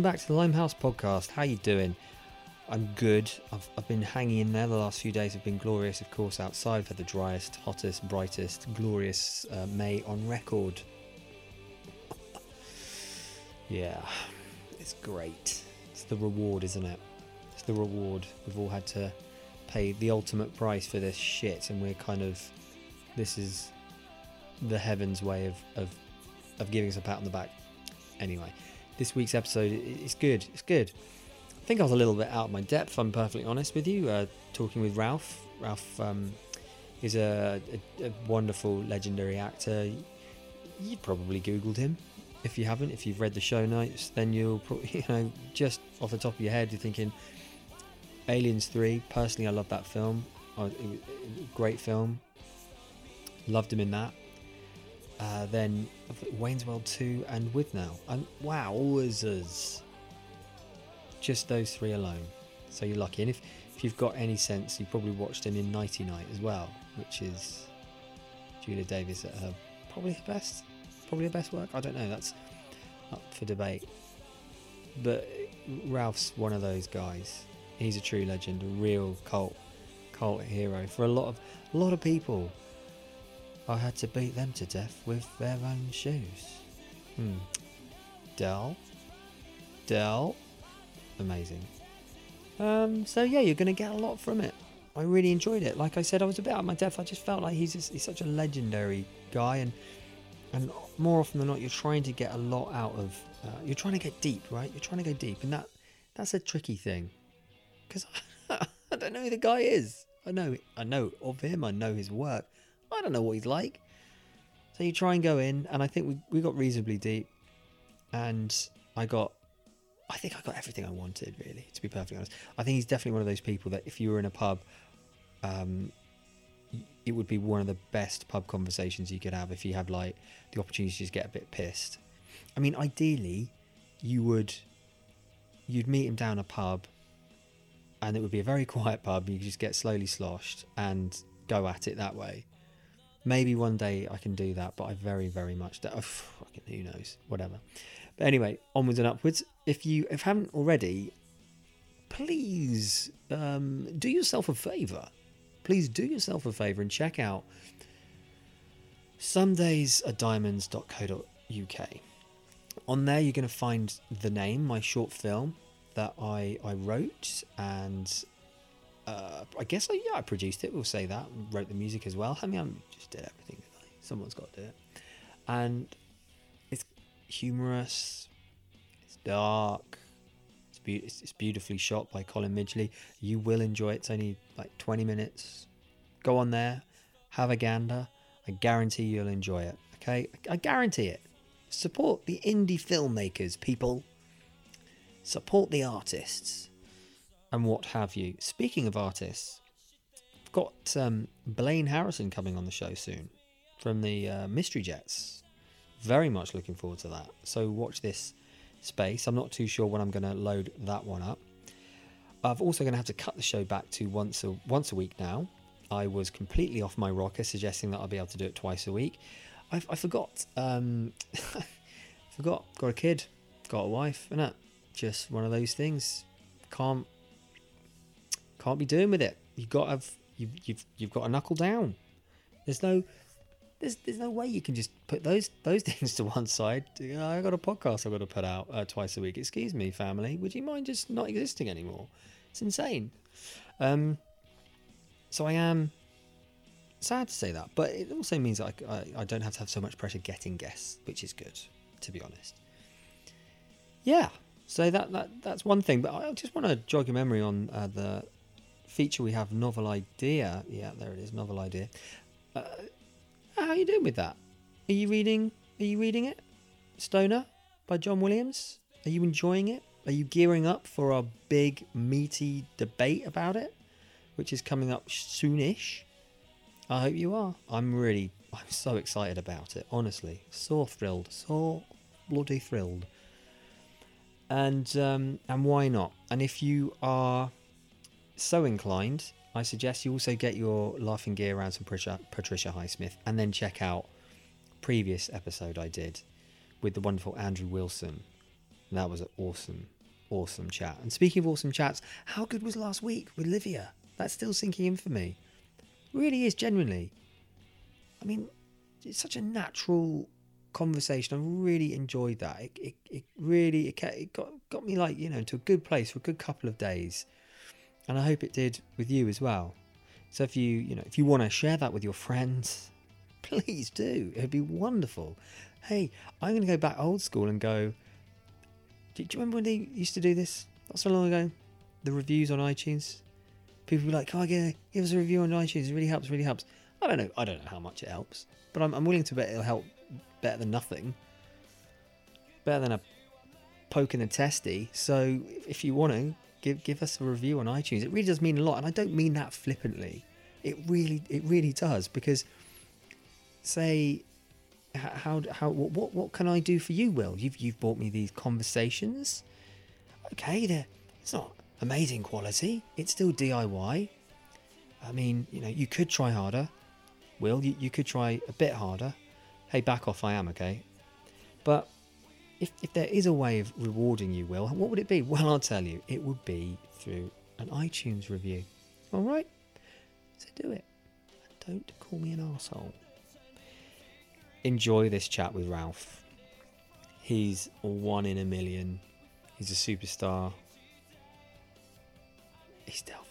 welcome back to the Limehouse podcast. How you doing? I'm good. I've, I've been hanging in there. The last few days have been glorious, of course, outside. Had the driest, hottest, brightest, glorious uh, May on record. yeah, it's great. It's the reward, isn't it? It's the reward. We've all had to pay the ultimate price for this shit, and we're kind of. This is the heavens way of, of, of giving us a pat on the back. Anyway, this week's episode is good. It's good. I think I was a little bit out of my depth. I'm perfectly honest with you. Uh, talking with Ralph. Ralph um, is a, a, a wonderful, legendary actor. You've probably googled him. If you haven't, if you've read the show notes, then you'll probably, you know, just off the top of your head, you're thinking, Aliens Three. Personally, I love that film. Uh, it, a great film. Loved him in that. Uh, then Wayne's World 2 and Withnail. And wow, wizards. Just those three alone. So you're lucky. And if, if you've got any sense, you probably watched him in Nighty Night as well, which is Julia Davis at her probably her best, probably her best work. I don't know. That's up for debate. But Ralph's one of those guys. He's a true legend, a real cult cult hero for a lot of a lot of people. I had to beat them to death with their own shoes. Hmm. Dell. Dell. Amazing. Um, so yeah, you're going to get a lot from it. I really enjoyed it. Like I said, I was a bit out of my depth. I just felt like he's just, he's such a legendary guy, and and more often than not, you're trying to get a lot out of. Uh, you're trying to get deep, right? You're trying to go deep, and that that's a tricky thing because I don't know who the guy is. I know I know of him. I know his work. I don't know what he's like. So you try and go in, and I think we, we got reasonably deep, and I got, I think I got everything I wanted, really, to be perfectly honest. I think he's definitely one of those people that if you were in a pub, um, it would be one of the best pub conversations you could have if you had like the opportunity to just get a bit pissed. I mean, ideally, you would, you'd meet him down a pub, and it would be a very quiet pub. You could just get slowly sloshed and go at it that way. Maybe one day I can do that, but I very, very much. doubt- Oh, fucking who knows? Whatever. But anyway, onwards and upwards. If you if haven't already, please um, do yourself a favour. Please do yourself a favour and check out somedaysarediamonds.co.uk. On there, you're going to find the name, my short film that I I wrote and uh, I guess I, yeah, I produced it. We'll say that. Wrote the music as well. I mean, I just did everything. Someone's got to do it. And it's humorous. It's dark. It's, be- it's beautifully shot by Colin Midgley. You will enjoy it. It's only like 20 minutes. Go on there, have a gander. I guarantee you'll enjoy it. Okay, I, I guarantee it. Support the indie filmmakers, people. Support the artists and what have you. Speaking of artists, I've got um, Blaine Harrison coming on the show soon from the uh, Mystery Jets. Very much looking forward to that. So watch this space. I'm not too sure when I'm going to load that one up. I've also going to have to cut the show back to once a once a week now. I was completely off my rocker, suggesting that I'll be able to do it twice a week. I, I forgot. Um, forgot. Got a kid. Got a wife. And that just one of those things. Can't can't be doing with it. You've got to you've you've you've got to knuckle down. There's no there's there's no way you can just put those those things to one side. You know, I got a podcast I've got to put out uh, twice a week. Excuse me, family. Would you mind just not existing anymore? It's insane. Um, so I am sad to say that, but it also means I, I, I don't have to have so much pressure getting guests, which is good, to be honest. Yeah, so that, that that's one thing. But I just want to jog your memory on uh, the feature we have, novel idea. Yeah, there it is, novel idea. Uh, how are you doing with that? Are you reading? Are you reading it? Stoner by John Williams. Are you enjoying it? Are you gearing up for our big meaty debate about it, which is coming up soonish? I hope you are. I'm really, I'm so excited about it. Honestly, so thrilled, so bloody thrilled. And um, and why not? And if you are so inclined, I suggest you also get your laughing gear around some Patricia, Patricia Highsmith and then check out previous episode I did with the wonderful Andrew Wilson. That was an awesome, awesome chat. And speaking of awesome chats, how good was last week with Livia? That's still sinking in for me. Really is genuinely. I mean, it's such a natural conversation. I really enjoyed that. It, it, it really it, it got got me like you know to a good place for a good couple of days, and I hope it did with you as well. So if you you know if you want to share that with your friends, please do. It'd be wonderful. Hey, I'm going to go back old school and go. Do, you remember when they used to do this? Not so long ago. The reviews on iTunes. People be like, "Oh, yeah, give us a review on iTunes. It really helps. Really helps." I don't know. I don't know how much it helps, but I'm, I'm willing to bet it'll help better than nothing. Better than a poke in the testy. So if you want to give give us a review on iTunes, it really does mean a lot, and I don't mean that flippantly. It really it really does because say how how what what can I do for you, Will? You've you've bought me these conversations. Okay, they it's not amazing quality. It's still DIY. I mean, you know, you could try harder. Will you, you could try a bit harder. Hey, back off, I am okay. But if if there is a way of rewarding you, Will, what would it be? Well, I'll tell you, it would be through an iTunes review. All right, so do it. Don't call me an asshole enjoy this chat with Ralph. He's one in a million. He's a superstar. He's still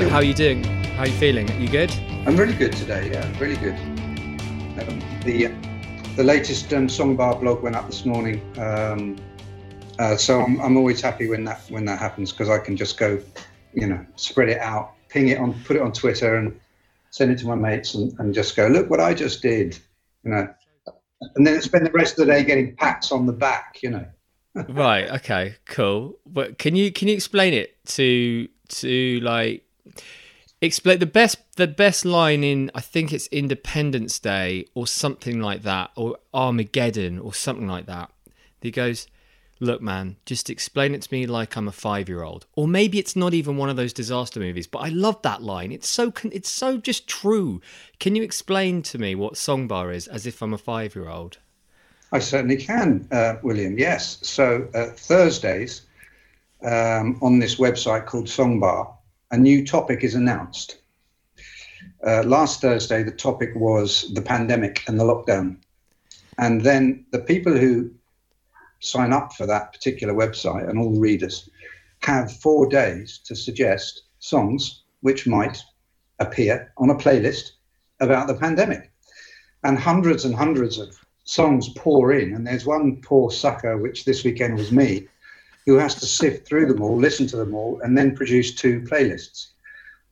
How, how are you doing? How are you feeling? Are you good? I'm really good today. Yeah, really good. Um, the the latest um, Songbar blog went up this morning, um, uh, so I'm, I'm always happy when that when that happens because I can just go, you know, spread it out, ping it on, put it on Twitter, and send it to my mates, and, and just go, look what I just did, you know, and then spend the rest of the day getting pats on the back, you know. right. Okay. Cool. But can you can you explain it to to like explain the best the best line in I think it's Independence Day or something like that or Armageddon or something like that. He goes, "Look, man, just explain it to me like I'm a five year old." Or maybe it's not even one of those disaster movies, but I love that line. It's so it's so just true. Can you explain to me what Songbar is as if I'm a five year old? I certainly can, uh, William. Yes. So uh, Thursdays um, on this website called Songbar, a new topic is announced. Uh, last Thursday, the topic was the pandemic and the lockdown. And then the people who sign up for that particular website and all the readers have four days to suggest songs which might appear on a playlist about the pandemic. And hundreds and hundreds of songs pour in. And there's one poor sucker, which this weekend was me, who has to sift through them all, listen to them all, and then produce two playlists,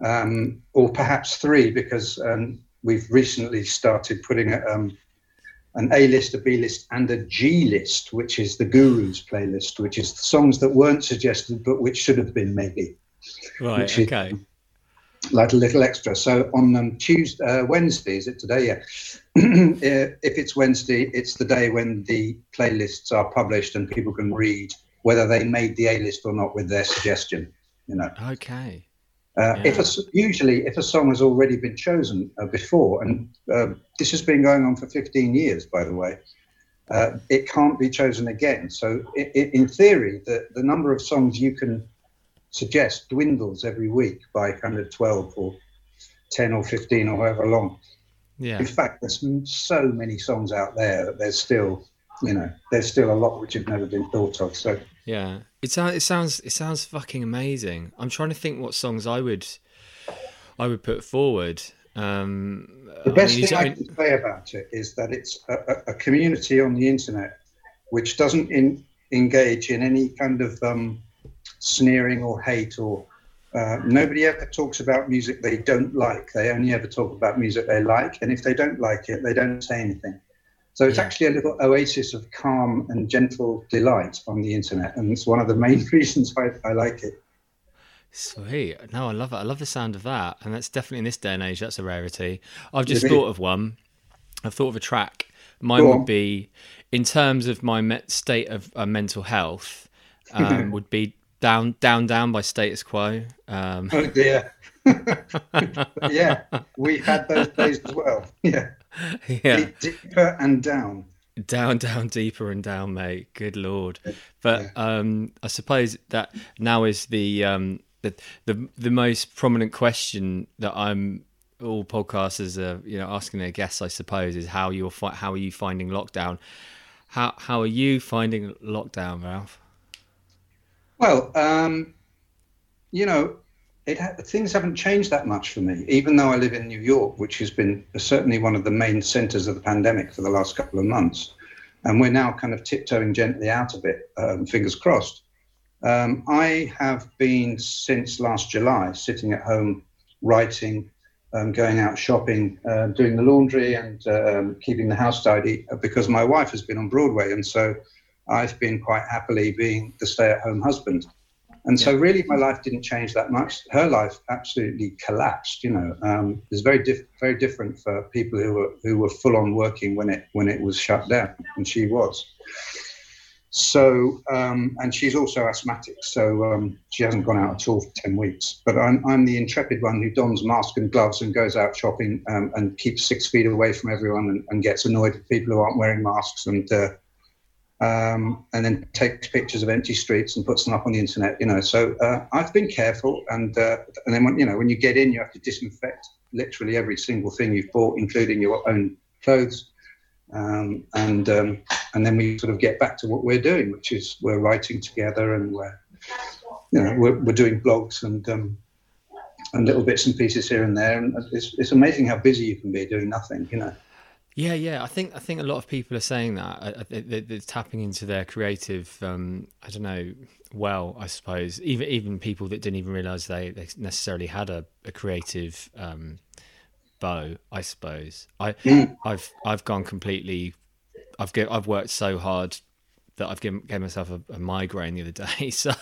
um, or perhaps three, because um, we've recently started putting a, um, an A list, a B list, and a G list, which is the Guru's playlist, which is songs that weren't suggested but which should have been maybe. Right. Okay. like a little extra. So on um, Tuesday, uh, Wednesday, is it today? Yeah. Uh, if it's Wednesday, it's the day when the playlists are published and people can read whether they made the A list or not with their suggestion. You know, Okay. uh, if Yeah. a s usually if a song has already been chosen uh, before, and uh, this has been going on for 15 years, by the way. Uh, it can't be chosen again. So, i i in theory, the, the number of songs you can suggest dwindles every week by kind of 12 or 10 or 15 or however long. Yeah. In fact, there's so many songs out there that there's still, you know, there's still a lot which have never been thought of. So, Yeah. It sounds it sounds it sounds fucking amazing. I'm trying to think what songs I would I would put forward. Um the I best mean, you thing I don't- can say about it is that it's a, a- a community on the internet which doesn't in, engage in any kind of um, sneering or hate or uh, nobody ever talks about music they don't like. They only ever talk about music they like, and if they don't like it, they don't say anything. So it's Yeah. actually a little oasis of calm and gentle delight on the internet, and it's one of the main reasons I, I like it. Sweet. No, I love it. I love the sound of that. And that's definitely in this day and age, that's a rarity. I've just Really? thought of one. I've thought of a track. Mine Go would on. be, in terms of my me- state of uh, mental health, um, would be Down, Down, Down by Status Quo. Um, Oh dear. yeah, we had those days as well. Yeah, yeah. deeper and down. down down deeper and down mate. Good lord. But um i suppose that now is the um the the, the most prominent question that i'm all podcasters are you know asking their guests i suppose is how you're fi- how are you finding lockdown? How how are you finding lockdown ralph? Well, um, you know, it ha- things haven't changed that much for me, even though I live in New York, which has been certainly one of the main centres of the pandemic for the last couple of months, and we're now kind of tiptoeing gently out of it. Um, fingers crossed. Um, I have been since last July sitting at home writing, um, going out shopping, uh, doing the laundry, and um, keeping the house tidy uh, because my wife has been on Broadway, and so I've been quite happily being the stay-at-home husband. And so, really, my life didn't change that much. Her life absolutely collapsed. You know, um, it's very diff- very different for people who were who were full on working when it when it was shut down, and she was. So, um, and she's also asthmatic, so um, she hasn't gone out at all for ten weeks. But I'm I'm the intrepid one who dons mask and gloves and goes out shopping um, and keeps six feet away from everyone and, and gets annoyed at people who aren't wearing masks and. Uh, um, and then takes pictures of empty streets and puts them up on the internet. You know, so uh, I've been careful, and uh, and then when you know when you get in, you have to disinfect literally every single thing you've bought, including your own clothes, um, and um, and then we sort of get back to what we're doing, which is we're writing together and we're you know we're, we're doing blogs and. Um, and little bits and pieces here and there, and it's, it's amazing how busy you can be doing nothing. You know. Yeah, yeah. I think I think a lot of people are saying that. I- I- they- they- They're tapping into their creative. Um, I don't know. Well, I suppose even even people that didn't even realize they, they necessarily had a, a creative um, bow. I suppose I I've I've gone completely. I've get, I've worked so hard that I've given gave myself a, a migraine the other day. So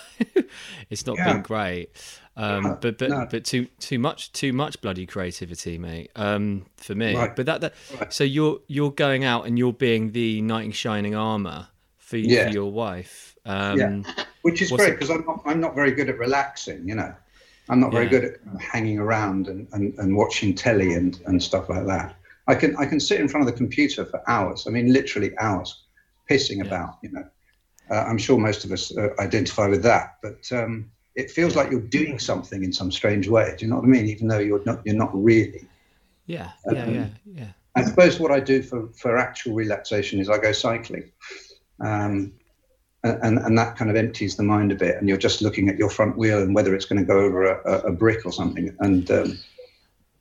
it's not Yeah. been great. Um, but but no. but too too much too much bloody creativity, mate. Um, for me. Right. But that that Right. so you're you're going out and you're being the knight in shining armor for, Yeah. for your wife. Um, Yeah. which is great because I'm not I'm not very good at relaxing. You know, I'm not very Yeah. good at hanging around and, and, and watching telly and, and stuff like that. I can I can sit in front of the computer for hours. I mean, literally hours, pissing about. You know, uh, I'm sure most of us uh, identify with that, but um, it feels like you're doing something in some strange way. Do you know what I mean? Even though you're not you're not really. Yeah, yeah, Um, yeah, yeah. I suppose what I do for, for actual relaxation is I go cycling. Um, and, and that kind of empties the mind a bit, and you're just looking at your front wheel and whether it's going to go over a, a brick or something, and um,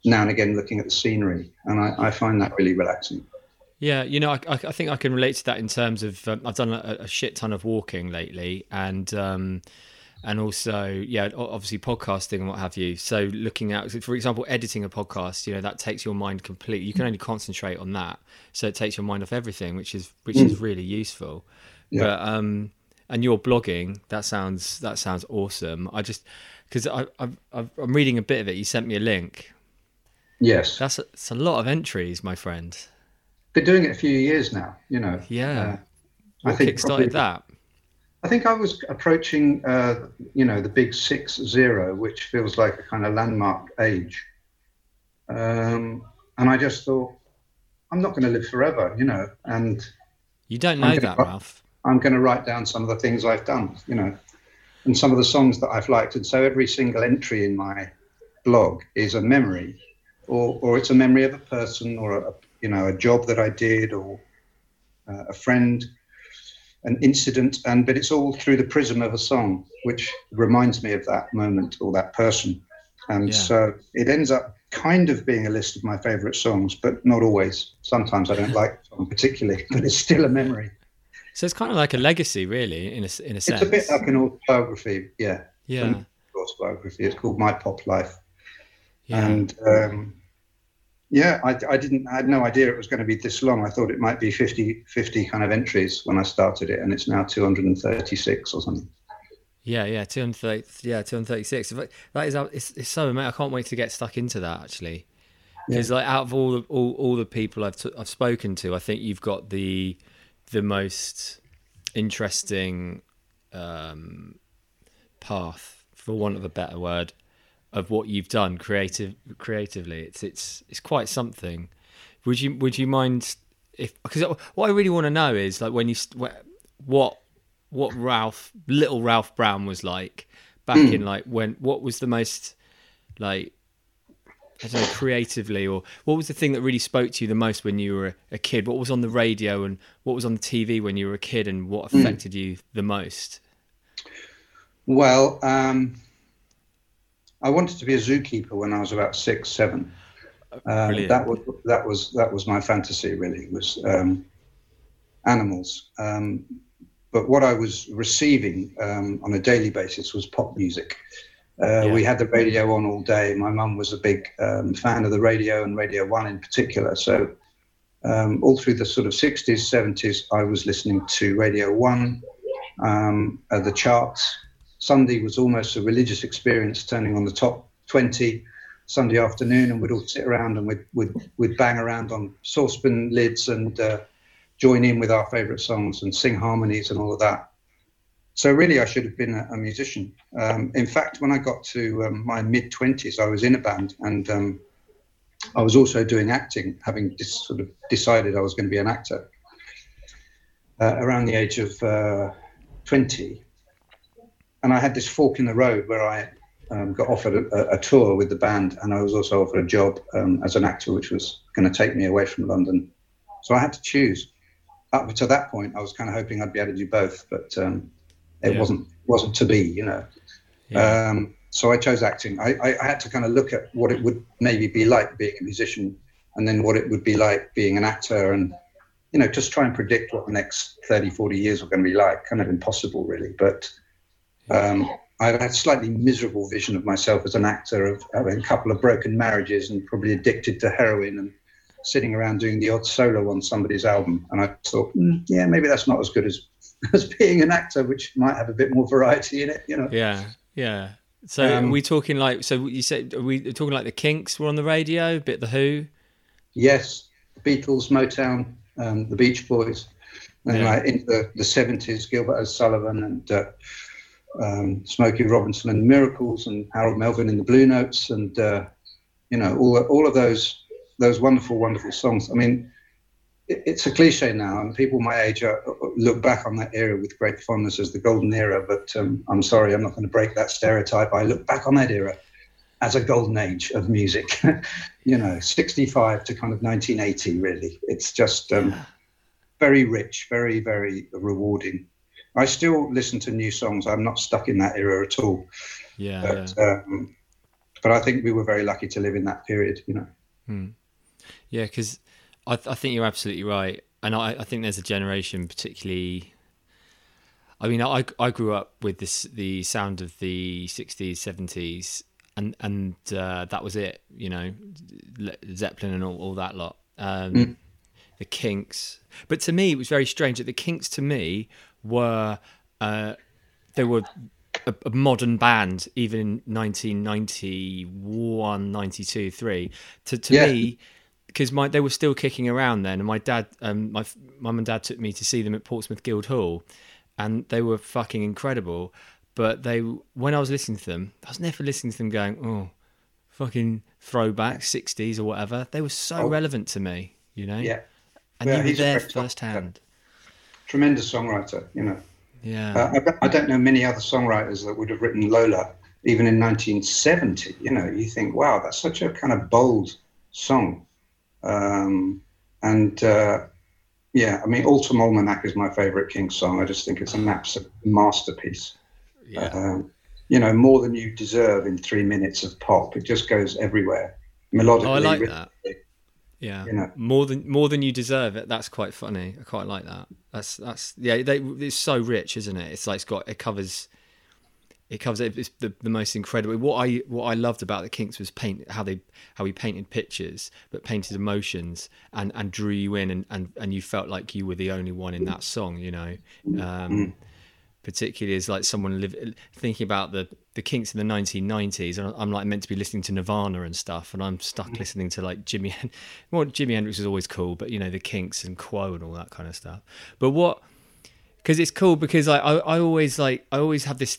now and again looking at the scenery, and I, I find that really relaxing. Yeah, you know, I, I think I can relate to that in terms of um, I've done a, a shit ton of walking lately, and um, and also yeah, obviously podcasting and what have you. So looking at, for example, editing a podcast, you know, that takes your mind completely. You can only concentrate on that, so it takes your mind off everything, which is which is really useful. Yeah. But um, and your blogging that sounds that sounds awesome. I just because I I've, I've, I'm reading a bit of it. You sent me a link. Yes, That's a, it's a lot of entries, my friend. been doing it a few years now. You know. Yeah. Uh, I think kickstarted probably- that? I think I was approaching, uh, you know, the big six zero, which feels like a kind of landmark age. Um, and I just thought, I'm not going to live forever, you know, and You don't know that, Ralph. I'm going to write down some of the things I've done, you know, and some of the songs that I've liked. And so every single entry in my blog is a memory, or or it's a memory of a person, or a you know a job that I did, or uh, a friend, an incident, and but it's all through the prism of a song, which reminds me of that moment or that person. And Yeah. so it ends up kind of being a list of my favorite songs, but not always. Sometimes I don't like the song particularly, but it's still a memory. So it's kind of like a legacy, really, in a in a sense. It's a bit like an autobiography, yeah. yeah, an autobiography. It's called My Pop Life, yeah, and um, Yeah, I, I didn't. I had no idea it was going to be this long. I thought it might be 50, 50 kind of entries when I started it, and it's now two hundred and thirty-six or something. Yeah, yeah, two hundred thirty. Yeah, two hundred thirty-six. That is, it's, it's so amazing. I can't wait to get stuck into that actually, because like out of all the all, all the people I've t- I've spoken to, I think you've got the the most interesting um, path, for want of a better word, of what you've done creative creatively. It's it's it's quite something. Would you would you mind if because what I really want to know is like when you what what Ralph little Ralph Brown was like back Hmm. in like when what was the most like I don't know creatively or what was the thing that really spoke to you the most when you were a, a kid? What was on the radio and what was on the TV when you were a kid and what Hmm. affected you the most? Well, um, I wanted to be a zookeeper when I was about six, seven. Um, that was that was that was my fantasy. Really, was um, animals. Um, but what I was receiving um, on a daily basis was pop music. Uh, Yeah. We had the radio on all day. My mum was a big um, fan of the radio and Radio One in particular. So um, all through the sort of 60s, 70s, I was listening to Radio One, um, uh, the charts. Sunday was almost a religious experience, turning on the top 20 Sunday afternoon, and we'd all sit around and we'd, we'd, we'd bang around on saucepan lids and uh, join in with our favorite songs and sing harmonies and all of that. So really, I should have been a, a musician. Um, in fact, when I got to um, my mid 20s, I was in a band and um, I was also doing acting, having sort of decided I was going to be an actor. Uh, around the age of uh, 20, and I had this fork in the road where I um, got offered a, a, tour with the band, and I was also offered a job um, as an actor, which was going to take me away from London. So I had to choose. Up to that point, I was kind of hoping I'd be able to do both, but um, it Yeah. wasn't wasn't to be, you know. Yeah. Um, so I chose acting. I, I, I had to kind of look at what it would maybe be like being a musician, and then what it would be like being an actor, and you know, just try and predict what the next 30, 40 years were going to be like. Kind of impossible, really. But um, I had a slightly miserable vision of myself as an actor, of having a couple of broken marriages and probably addicted to heroin and sitting around doing the odd solo on somebody's album. And I thought, "Hmm, yeah, maybe that's not as good as as being an actor, which might have a bit more variety in it, you know. Yeah, yeah. So Um, are we talking like? So you said are we talking like the Kinks were on the radio, a bit the Who? Yes, Beatles, Motown, um, the Beach Boys, and Yeah. like into the, the 70s, Gilbert O'Sullivan and uh, um, Smokey Robinson and the Miracles and Harold Melvin in the Blue Notes and, uh, you know, all, all of those those wonderful, wonderful songs. I mean, it, it's a cliche now, and people my age are, look back on that era with great fondness as the golden era, but um, I'm sorry, I'm not going to break that stereotype. I look back on that era as a golden age of music. you know, 65 to kind of 1980, really. It's just um, very rich, very, very rewarding. I still listen to new songs. I'm not stuck in that era at all. Yeah, But, yeah. um, but I think we were very lucky to live in that period, you know. Yeah, because I, th- I think you're absolutely right, and I, I think there's a generation, particularly. I mean, I, I grew up with this the sound of the '60s, '70s, and and uh, that was it. You know, Zeppelin and all, all that lot. Um, The Kinks, but to me, it was very strange that the Kinks, to me, were uh, they were a, a modern band, even in 1991, 92, 3. To, to Yeah. me, because my they were still kicking around then, and my dad, um, my mum and dad took me to see them at Portsmouth Guildhall, and they were fucking incredible. But they, when I was listening to them, I was never listening to them going, oh, fucking throwback, 60s or whatever. They were so Oh. relevant to me, you know? Yeah. And Well, you were there firsthand. Tremendous songwriter, you know. Yeah. Uh, I, don't- I don't know many other songwriters that would have written Lola, even in 1970. You know, you think, wow, that's such a kind of bold song. Um, and uh, yeah, I mean, Autumn Almanac is my favorite King song. I just think it's an absolute masterpiece. yeah. Um, you know, more than you deserve in three minutes of pop. It just goes everywhere. Melodically, Oh, I like rhythmically. Yeah, you know. more than more than you deserve it. That's quite funny. I quite like that. That's that's yeah. They, it's so rich, isn't it? It's like it's got it covers it covers it. It's the, the most incredible. What I what I loved about the Kinks was paint how they how he painted pictures, but painted emotions and and drew you in, and and and you felt like you were the only one in that song. You know, um, particularly as like someone live, thinking about the the Kinks in the 1990s, and I'm like meant to be listening to Nirvana and stuff, and I'm stuck mm-hmm. listening to like Jimmy. Well, Jimi Hendrix is always cool, but you know the Kinks and Quo and all that kind of stuff. But what because it's cool because I, I I always like I always have this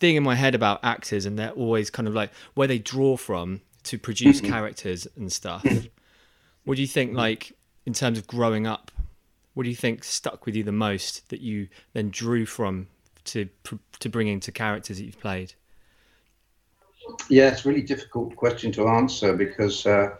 thing in my head about actors and they're always kind of like where they draw from to produce mm-hmm. characters and stuff. Mm-hmm. What do you think like in terms of growing up? What do you think stuck with you the most that you then drew from to to bring into characters that you've played? Yeah, it's a really difficult question to answer because uh,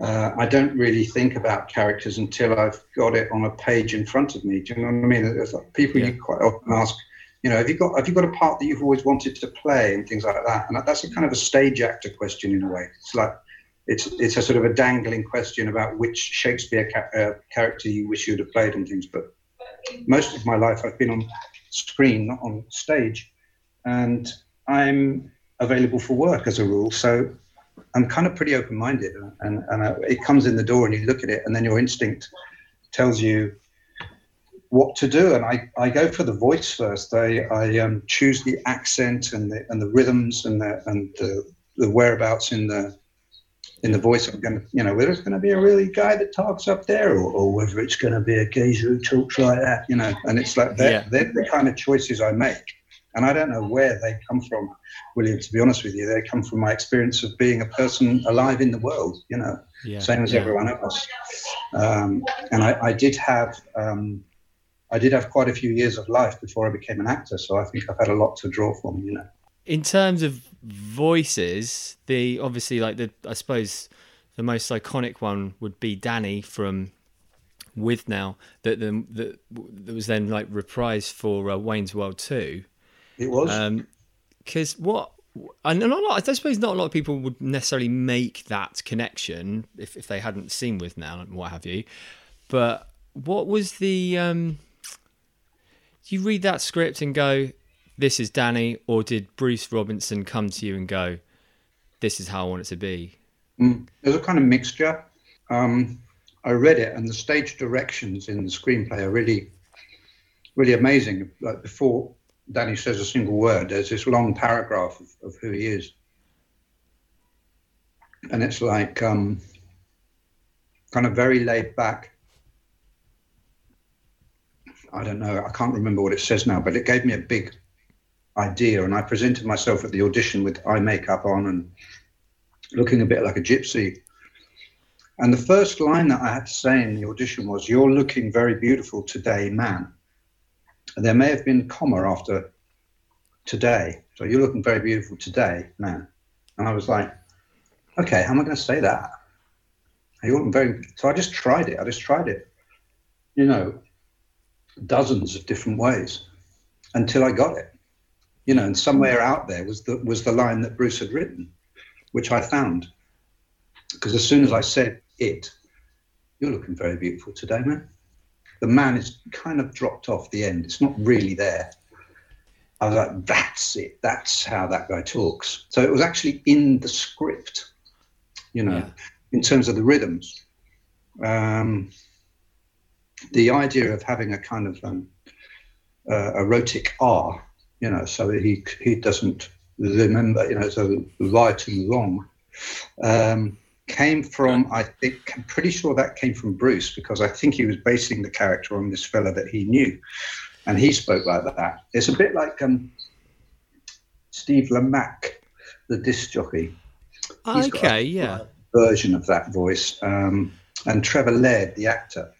uh, I don't really think about characters until I've got it on a page in front of me. Do you know what I mean? There's like people Yeah. you quite often ask, you know, have you got have you got a part that you've always wanted to play and things like that? And that's a kind of a stage actor question in a way. It's like it's it's a sort of a dangling question about which Shakespeare ca- uh, character you wish you'd have played and things. But most of my life I've been on screen, not on stage, and I'm available for work as a rule. So I'm kind of pretty open-minded, and and uh, it comes in the door, and you look at it, and then your instinct tells you what to do. And I, I go for the voice first. I, I um, choose the accent and the and the rhythms and the and the, the whereabouts in the in the voice. I'm going to, you know, whether it's going to be a really guy that talks up there, or, or whether it's going to be a geezer who talks like that, you know. And it's like they're, Yeah. they're the kind of choices I make. And I don't know where they come from, William. To be honest with you, they come from my experience of being a person alive in the world. You know, Yeah, same as yeah. everyone else. Um, and I, I did have um, I did have quite a few years of life before I became an actor, so I think I've had a lot to draw from. You know, in terms of voices, the obviously like the I suppose the most iconic one would be Danny from Withnail that the that, that was then like reprised for uh, Wayne's World Two. it was. Because what and not a lot, I suppose not a lot of people would necessarily make that connection if, if they hadn't seen Withnail and what have you. But what was the um do you read that script and go, This is Danny, or did Bruce Robinson come to you and go, This is how I want it to be? Mm. There's a kind of mixture. Um, I read it, and the stage directions in the screenplay are really, really amazing. Like before Danny says a single word, there's this long paragraph of, of who he is, and it's like um, kind of very laid back. I don't know. I can't remember what it says now, but it gave me a big idea, and I presented myself at the audition with eye makeup on and looking a bit like a gypsy. And the first line that I had to say in the audition was, You're looking very beautiful today, man. And there may have been comma after today. So you're looking very beautiful today, man. And I was like, Okay, how am I going to say that? You're looking very. So I just tried it. I just tried it, you know, dozens of different ways until I got it. You know, and somewhere out there was the was the line that Bruce had written which I found. Because as soon as I said it, you're looking very beautiful today, man. The man is kind of dropped off the end. It's not really there. I was like, that's it. That's how that guy talks. So it was actually in the script, you know, Yeah. in terms of the rhythms. Um, the idea of having a kind of um, uh, erotic R, you know, so he he doesn't remember, you know, so right and wrong, um, came from, I think, I'm pretty sure that came from Bruce because I think he was basing the character on this fella that he knew. And he spoke like that. It's a bit like um, Steve Lamacq, the disc jockey. He's got a- Okay, yeah. version of that voice. Um, and Trevor Laird, the actor,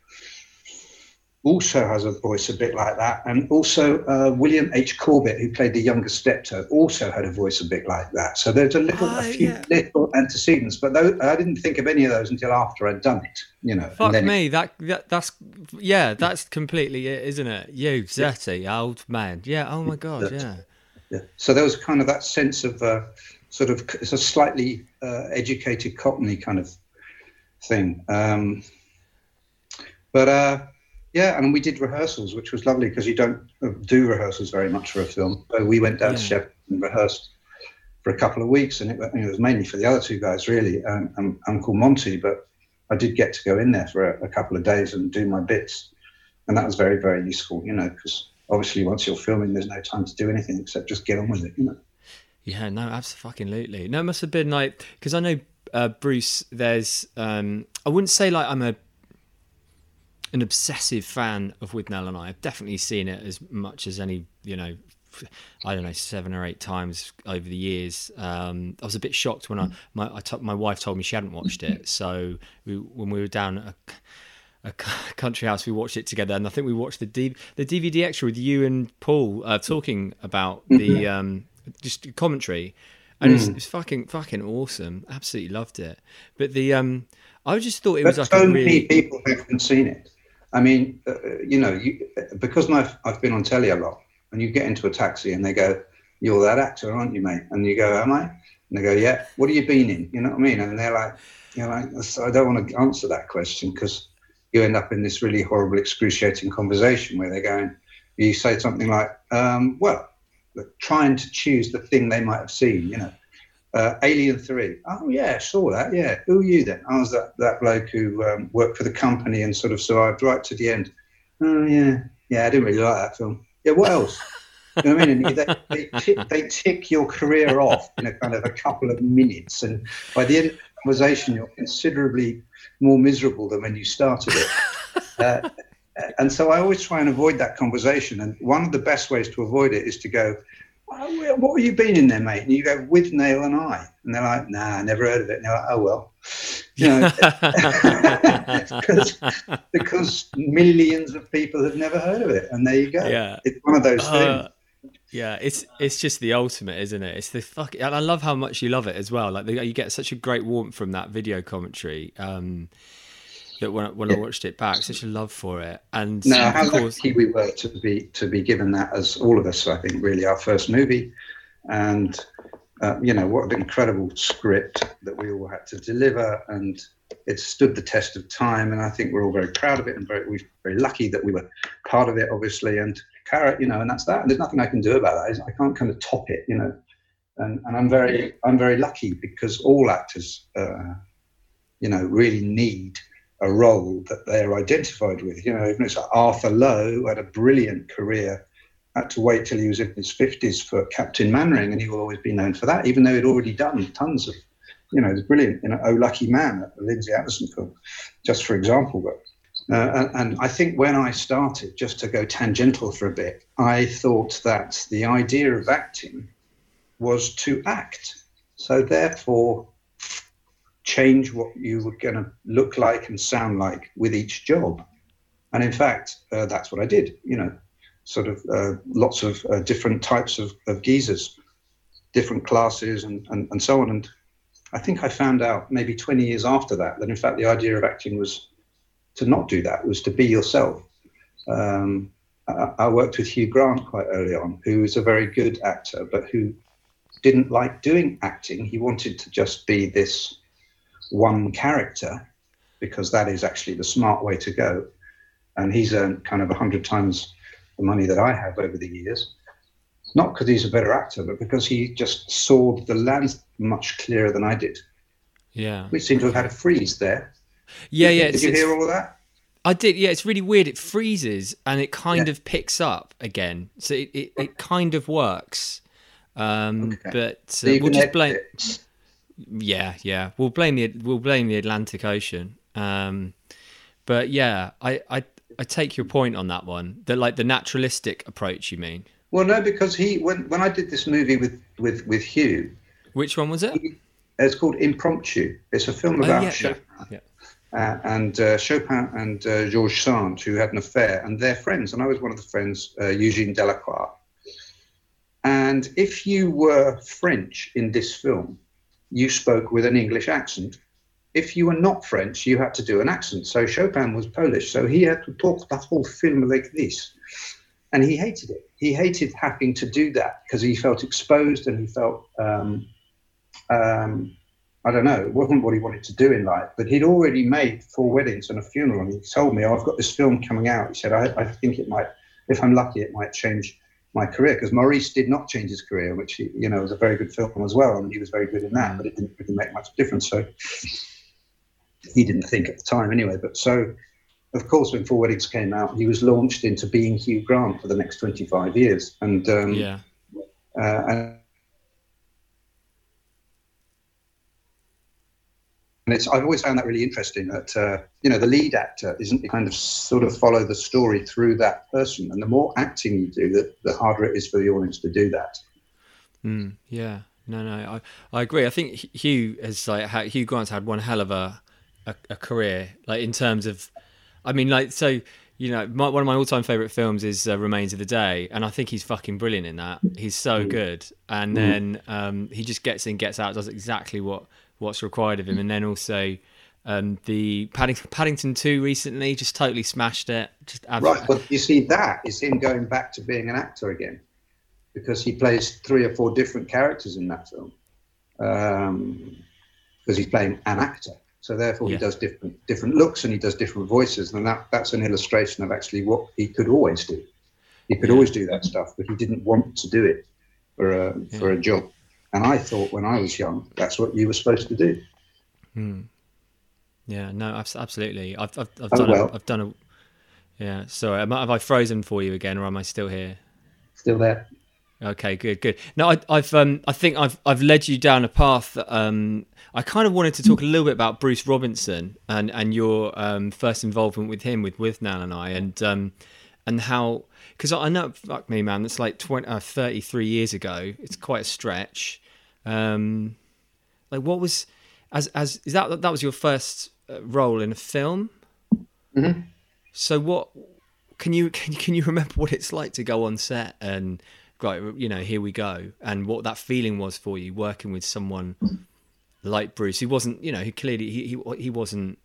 also has a voice a bit like that. And also uh, William H. Corbett, who played the younger Steptoe, also had a voice a bit like that. So there's a little, Oh, a few yeah. little antecedents, but those, I didn't think of any of those until after I'd done it. You know, Fuck then it- me, that, that that's yeah, that's completely it, isn't it? You dirty old man. Yeah. Oh my god. Yeah. Yeah. So there was kind of that sense of uh, sort of it's a slightly uh, educated Cockney kind of thing. Um, but uh, yeah, and we did rehearsals, which was lovely because you don't uh, do rehearsals very much for a film. So we went down Yeah. to Sheffield and rehearsed for a couple of weeks, and it, it was mainly for the other two guys, really, and, and Uncle Monty. But I did get to go in there for a, a couple of days and do my bits, and that was very, very useful, you know, because obviously once you're filming, there's no time to do anything except just get on with it, you know. Yeah, no, absolutely. No, it must have been like because I know uh, Bruce. There's um, I wouldn't say like I'm a an obsessive fan of Withnail and I. I've definitely seen it as much as any you know. I don't know seven or eight times over the years. Um, I was a bit shocked when I my I t- my wife told me she hadn't watched it. So we, when we were down at a, a country house, we watched it together, and I think we watched the D- the DVD extra with you and Paul uh, talking about the um, just commentary, and it's, it's fucking fucking awesome. Absolutely loved it. But the um, I just thought it was like so a many really people haven't seen it. I mean, uh, you know, you, because I've, I've been on telly a lot, and you get into a taxi and they go, "You're that actor, aren't you, mate?" And you go, "Am I?" And they go, "Yeah." What have you been in? You know what I mean? And they're like, "You know, like, I don't want to answer that question because you end up in this really horrible, excruciating conversation where they're going, you say something like, um, "Well." Trying to choose the thing they might have seen, you know, uh, Alien Three. Oh yeah, saw that. Yeah, who are you then? I was that that bloke who um, worked for the company and sort of survived right to the end. Oh yeah, yeah. I didn't really like that film. Yeah, what else? You know what I mean? And they, they, tick, they tick your career off in a kind of a couple of minutes, and by the end of the conversation, you're considerably more miserable than when you started it. Uh, and so I always try and avoid that conversation. And one of the best ways to avoid it is to go, oh, well, what have you been in there, mate? And you go, Withnail and I. And they're like, nah, never heard of it. And they're like, oh, well. You know, because, because millions of people have never heard of it. And there you go. Yeah. It's one of those Uh, things. Yeah, it's it's just the ultimate, isn't it? It's the fuck, and I love how much you love it as well. Like the, you get such a great warmth from that video commentary. Um, that when I, when I watched it back, such a love for it, and No, how of course, lucky we were to be to be given that as all of us. I think really our first movie, and uh, you know what an incredible script that we all had to deliver, and it stood the test of time. And I think we're all very proud of it, and very we're very lucky that we were part of it, obviously. And carrot, you know, and that's that. And there's nothing I can do about that. I can't kind of top it, you know. And and I'm very I'm very lucky because all actors, uh, you know, really need a role that they're identified with. You know, even Arthur Lowe had a brilliant career, had to wait till he was in his fifties for Captain Mainwaring, and he will always be known for that, even though he'd already done tons of, you know, it's brilliant. You know, Oh Lucky Man, at the Lindsay Anderson film, just for example. But uh, and I think when I started, just to go tangential for a bit, I thought that the idea of acting was to act. So therefore, change what you were going to look like and sound like with each job. And in fact, uh, that's what I did. You know, sort of uh, lots of uh, different types of, of geezers, different classes, and, and, and so on. And I think I found out maybe 20 years after that that in fact the idea of acting was to not do that, was to be yourself. Um, I, I worked with Hugh Grant quite early on, who is a very good actor, but who didn't like doing acting. He wanted to just be this one character because that is actually the smart way to go. And he's earned kind of a hundred times the money that I have over the years. Not because he's a better actor, but because he just saw the land much clearer than I did. yeah, We seem to have had a freeze there. yeah, yeah. Did you hear all of that? I did. Yeah, it's really weird. It freezes and it kind Yeah. of picks up again, so it it, it kind of works. Um, Okay. But uh, you we'll just blame. it. Yeah, yeah. We'll blame the we'll blame the Atlantic Ocean. Um, but yeah, I, I I take your point on that one. The like the naturalistic approach. You mean? Well, no, because he when when I did this movie with with with Hugh, Which one was it? it's called Impromptu. It's a film Oh, about yeah, Chopin. yeah, Uh, and uh, Chopin and uh, George Sand, who had an affair, and they're friends. And I was one of the friends, uh, Eugene Delacroix. And if you were French in this film, you spoke with an English accent. If you were not French, you had to do an accent. So Chopin was Polish, so he had to talk the whole film like this. And he hated it. He hated having to do that because he felt exposed and he felt um, um, I don't know, it wasn't what he wanted to do in life, but he'd already made four weddings and a funeral. And he told me, oh, I've got this film coming out. He said, I, I think it might, if I'm lucky, it might change my career because Maurice did not change his career, which he, you know was a very good film as well, and he was very good in that, but it didn't really make much difference. So he didn't think at the time anyway. But so, of course, when Four Weddings came out, he was launched into being Hugh Grant for the next 25 years, and um, Yeah. uh, and and it's I've always found that really interesting that uh, you know the lead actor isn't kind of sort of follow the story through that person, and the more acting you do, the, the harder it is for the audience to do that. Mm, yeah. No, no, I, I agree. I think Hugh has like Hugh Grant's had one hell of a, a, a career, like in terms of, I mean, like so. You know, my, one of my all-time favorite films is uh, Remains of the Day, and I think he's fucking brilliant in that. He's so good, and then um, he just gets in, gets out, does exactly what what's required of him, and then also um, the Paddington, Paddington Two recently just totally smashed it. Just abs- Right, but you see, that is him going back to being an actor again, because he plays three or four different characters in that film, um, because he's playing an actor. So therefore, Yeah. he does different different looks and he does different voices, and that that's an illustration of actually what he could always do. He could Yeah. always do that stuff, but he didn't want to do it for a for a job. And I thought when I was young, that's what you were supposed to do. Hmm. Yeah, no, absolutely. I've I've, I've Oh, done well. a, I've done a. Yeah, sorry. Am I, have I frozen for you again, or am I still here? Still there. Okay, good, good. No, I, I've um, I think I've I've led you down a path. That, um, I kind of wanted to talk a little bit about Bruce Robinson and and your um, first involvement with him with Withnail and I, and um, and how because I know fuck me, man, that's like 20, uh, 33 years ago. It's quite a stretch. Um, like, what was as as is that that was your first uh, role in a film? So what can you can you, can you remember what it's like to go on set and right you know here we go and what that feeling was for you working with someone like Bruce? Who wasn't you know who clearly he he, he wasn't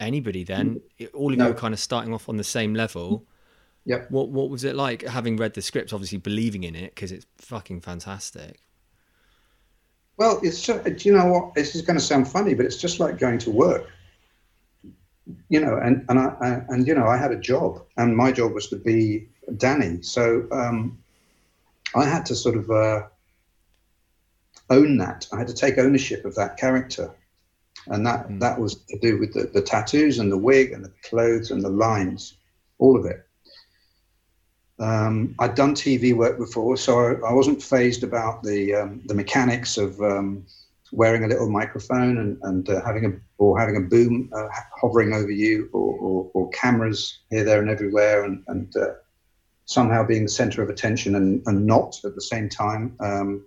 anybody then. All of you were kind of starting off on the same level. Yep. what what was it like having read the script obviously believing in it because it's fucking fantastic Well, it's just, do you know what? This is going to sound funny, but it's just like going to work. You know, and and I, I and you know, I had a job, and my job was to be Danny. So um, I had to sort of uh, own that. I had to take ownership of that character, and that that was to do with the, the tattoos and the wig and the clothes and the lines, all of it. Um, I'd done TV work before, so I, I wasn't phased about the um, the mechanics of um, wearing a little microphone and, and uh, having a or having a boom uh, hovering over you, or, or, or cameras here, there, and everywhere, and, and uh, somehow being the center of attention and, and not at the same time. Um,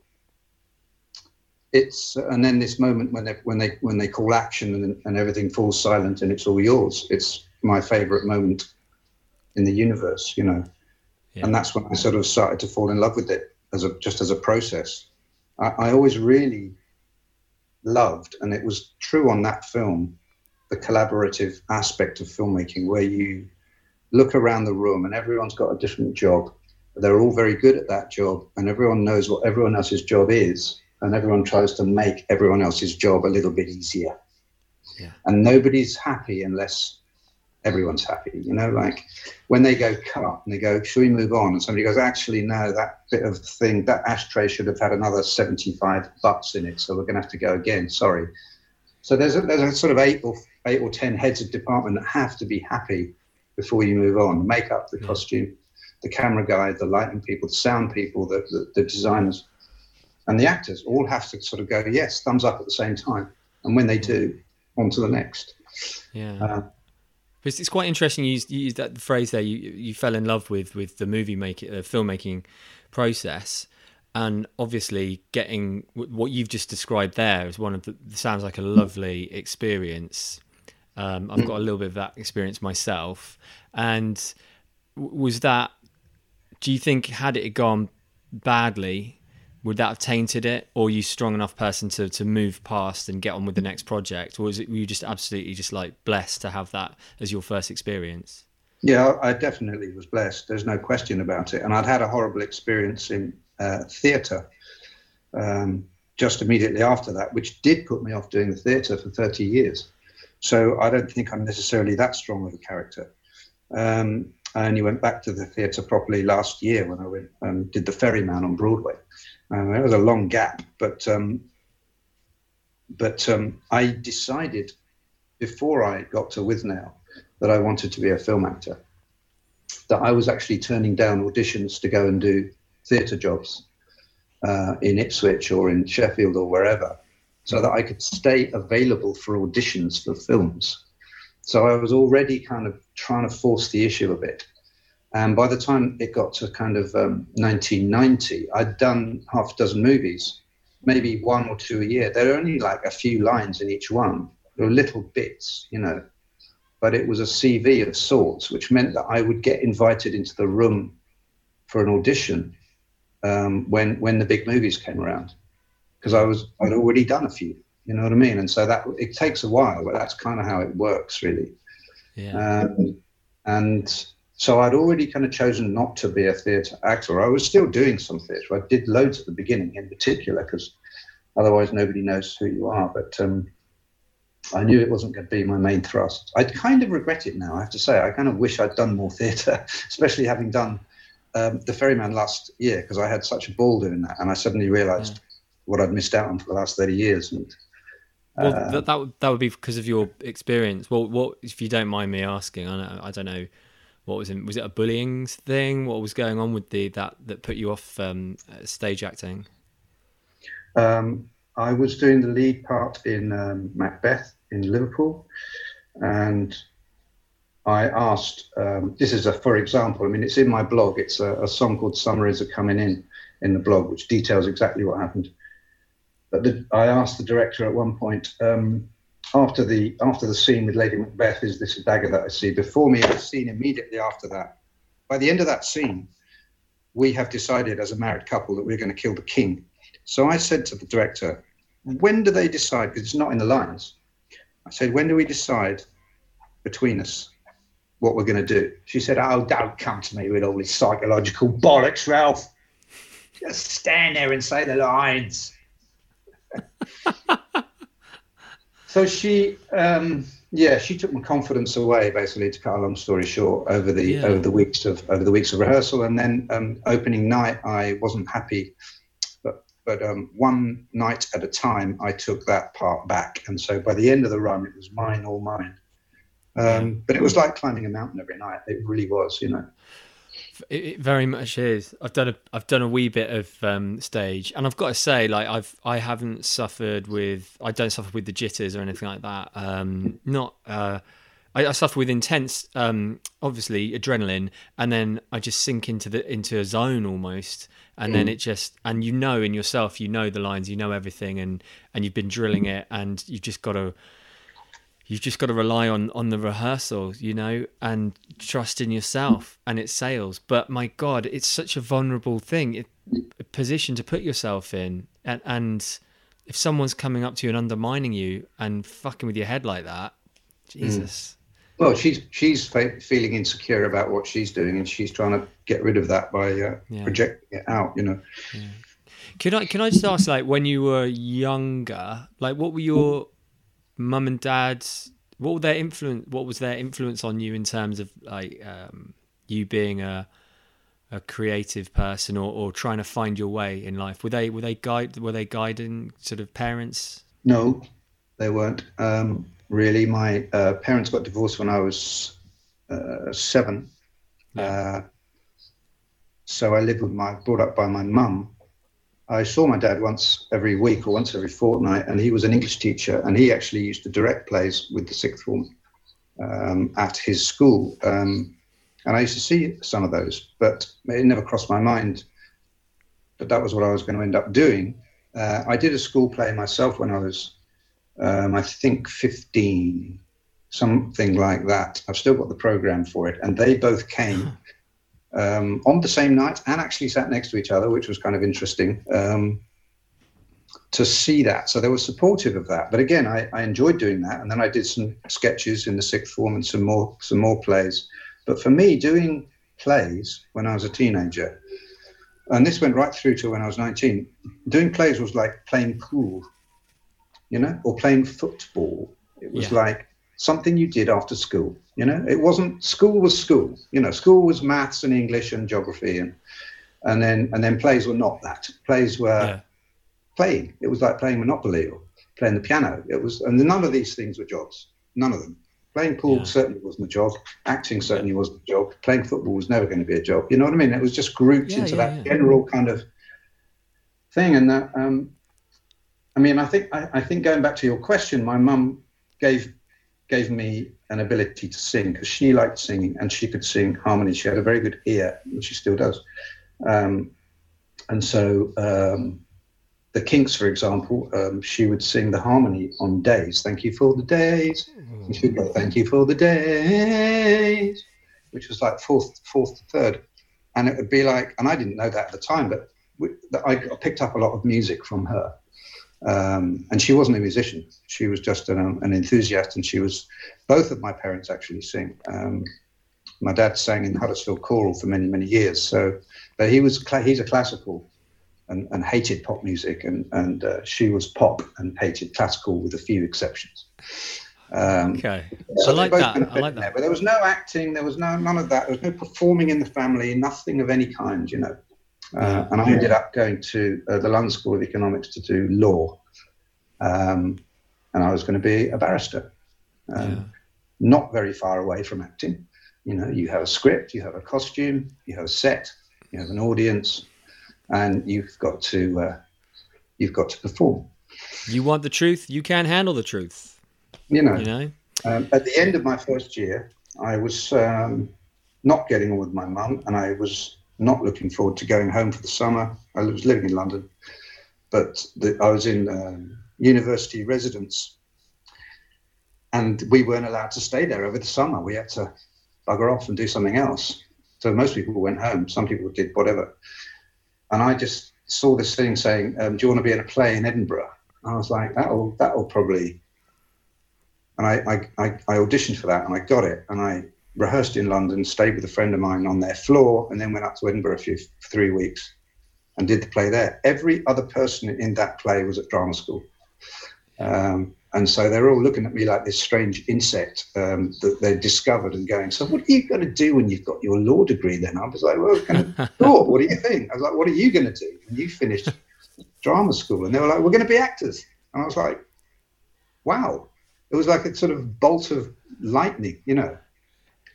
it's and then this moment when they when they when they call action and, and everything falls silent and it's all yours. It's my favorite moment in the universe, you know and that's when I sort of started to fall in love with it as a just as a process. I, I always really loved, and it was true on that film, the collaborative aspect of filmmaking, where you look around the room and everyone's got a different job. They're all very good at that job, and everyone knows what everyone else's job is, and everyone tries to make everyone else's job a little bit easier. Yeah. And nobody's happy unless everyone's happy. You know, like when they go cut and they go, "Should we move on?" and somebody goes, "Actually, no, that bit of thing, that ashtray should have had another seventy-five butts in it, so we're going to have to go again. Sorry." So there's a, there's a sort of eight or eight or ten heads of department that have to be happy before you move on. The makeup, the costume, the camera guy, the lighting people, the sound people, the, the, the designers, and the actors all have to sort of go, "Yes, thumbs up" at the same time. And when they do, on to the next. yeah Uh, It's, it's quite interesting. You used, you used that phrase there. You you fell in love with with the movie making, uh, filmmaking process, and obviously getting w- what you've just described there is one of the sounds like a lovely experience. Um, I've got a little bit of that experience myself, and was that? Do you think had it gone badly, would that have tainted it, or you strong enough person to to move past and get on with the next project, or was it were you just absolutely just like blessed to have that as your first experience? Yeah, I definitely was blessed. There's no question about it. And I'd had a horrible experience in uh, theatre. Um, just immediately after that, which did put me off doing the theatre for 30 years. So I don't think I'm necessarily that strong of a character. Um, I only went back to the theatre properly last year when I went and did the Ferryman on Broadway. Um, it was a long gap, but um, but um, I decided before I got to Withnail that I wanted to be a film actor. That I was actually turning down auditions to go and do theatre jobs uh, in Ipswich or in Sheffield or wherever, so that I could stay available for auditions for films. So I was already kind of trying to force the issue a bit. And by the time it got to kind of um, 1990, I'd done half a dozen movies, maybe one or two a year. There were only like a few lines in each one. There were little bits, you know, but it was a CV of sorts, which meant that I would get invited into the room for an audition um, when when the big movies came around, because I was I'd already done a few, you know what I mean, and so that it takes a while, but that's kind of how it works, really. Yeah. Um, and so I'd already kind of chosen not to be a theatre actor. I was still doing some theatre. I did loads at the beginning, in particular, because otherwise nobody knows who you are. But um, I knew it wasn't going to be my main thrust. I kind of regret it now. I have to say, I kind of wish I'd done more theatre, especially having done um, the Ferryman last year, because I had such a ball doing that, and I suddenly realised Yeah. what I'd missed out on for the last thirty years. And Well, uh, that, that would that would be because of your experience. Well, what if you don't mind me asking? I know, I don't know what was in, was it a bullying thing? What was going on with the that that put you off um, stage acting? Um, I was doing the lead part in um, Macbeth in Liverpool, and I asked. Um, this is a for example. I mean, it's in my blog. It's a, a song called summaries are Coming In" in the blog, which details exactly what happened. But the, I asked the director at one point um, after the after the scene with Lady Macbeth. Is this dagger that I see before me? A scene immediately after that. By the end of that scene, we have decided as a married couple that we're going to kill the king. So I said to the director, when do they decide? Because it's not in the lines. I said, when do we decide between us what we're going to do? She said, oh, don't come to me with all this psychological bollocks, Ralph. Just stand there and say the lines. so she, um, yeah, she took my confidence away, basically, to cut a long story short, over the Yeah. over the weeks of over the weeks of rehearsal, and then um, opening night, I wasn't happy but but um, one night at a time, I took that part back, and so by the end of the run, it was mine, all mine. Um, but it was like climbing a mountain every night. It really was, you know. It, it very much is. I've done a I've done a wee bit of um, stage, and I've got to say, like I've I haven't suffered with I don't suffer with the jitters or anything like that. Um, not uh, I, I suffer with intense, um, obviously adrenaline, and then I just sink into the into a zone almost, and then it just and you know in yourself, you know the lines, you know everything, and and you've been drilling it, and you've just got to you've just got to rely on on the rehearsal you know and trust in yourself and it sales but my god it's such a vulnerable thing it, a position to put yourself in and and if someone's coming up to you and undermining you and fucking with your head like that jesus Well, she's she's fe- feeling insecure about what she's doing, and she's trying to get rid of that by uh, Yeah. projecting it out. You know. Can I can I just ask, like, when you were younger, like, what were your mum and dad's? What were their influence? What was their influence on you in terms of like um, you being a a creative person or, or trying to find your way in life? Were they were they guide were they guiding sort of parents? No, they weren't. Um, really, my uh, parents got divorced when I was uh, seven. Uh, so I lived with my, brought up by my mum. I saw my dad once every week or once every fortnight, and he was an English teacher, and he actually used to direct plays with the sixth form um, at his school. Um, and I used to see some of those, but it never crossed my mind that that was what I was going to end up doing. Uh, I did a school play myself when I was, um, I think, 15, something like that. I've still got the program for it. And they both came um, on the same night and actually sat next to each other, which was kind of interesting um, to see that. So they were supportive of that. But again, I, I enjoyed doing that. And then I did some sketches in the sixth form and some more, some more plays. But for me, doing plays when I was a teenager and this went right through to when I was 19. Doing plays was like playing pool, you know, or playing football. It was Yeah. like something you did after school. You know, it wasn't school was school. You know, school was maths and English and geography, and and then and then plays were not that. Plays were Yeah. playing. It was like playing Monopoly or playing the piano. It was, and none of these things were jobs. None of them. Playing pool Yeah. certainly wasn't a job. Acting certainly wasn't a job. Playing football was never going to be a job. You know what I mean? It was just grouped Yeah, into that general kind of thing. And that, um, I mean, I think I, I think going back to your question, my mum gave gave me an ability to sing because she liked singing and she could sing harmony. She had a very good ear, and she still does. Um, and so um, the Kinks, for example, um, she would sing the harmony on days. Thank you for the days. And she'd go, thank you for the days, which was like fourth, fourth to third. And it would be like, and I didn't know that at the time, but we, I picked up a lot of music from her. Um, and she wasn't a musician. She was just an, an enthusiast. And she was, both of my parents actually sing. Um, my dad sang in Huddersfield Choral for many, many years. So, but he was, cla- he's a classical and, and hated pop music, and and uh, she was pop and hated classical with a few exceptions. Um, Okay. so I like that. I like that. there. But there was no acting. There was no none of that. There was no performing in the family. Nothing of any kind. You know. Uh, and I ended up going to uh, the London School of Economics to do law, um, and I was going to be a barrister. Um, Yeah. Not very far away from acting. You know, you have a script, you have a costume, you have a set, you have an audience, and you've got to uh, you've got to perform. You want the truth, you can handle the truth. You know, You know? Um, at the end of my first year, I was um, not getting on with my mum, and I was not looking forward to going home for the summer. I was living in London, but the, I was in um, university residence, and we weren't allowed to stay there over the summer. We had to bugger off and do something else. So most people went home. Some people did whatever, and I just saw this thing saying, um, "Do you want to be in a play in Edinburgh?" And I was like, "That'll that'll probably." and I, I, I, I auditioned for that and I got it and I rehearsed in London, stayed with a friend of mine on their floor, and then went up to Edinburgh a few, for three weeks and did the play there. Every other person in that play was at drama school. Um, and so they're all looking at me like this strange insect um, that they discovered and going, So, what are you going to do when you've got your law degree then? I was like, Well, kind of, law, what do you think? I was like, What are you going to do when you finish drama school? And they were like, We're going to be actors. And I was like, Wow. It was like a sort of bolt of lightning, you know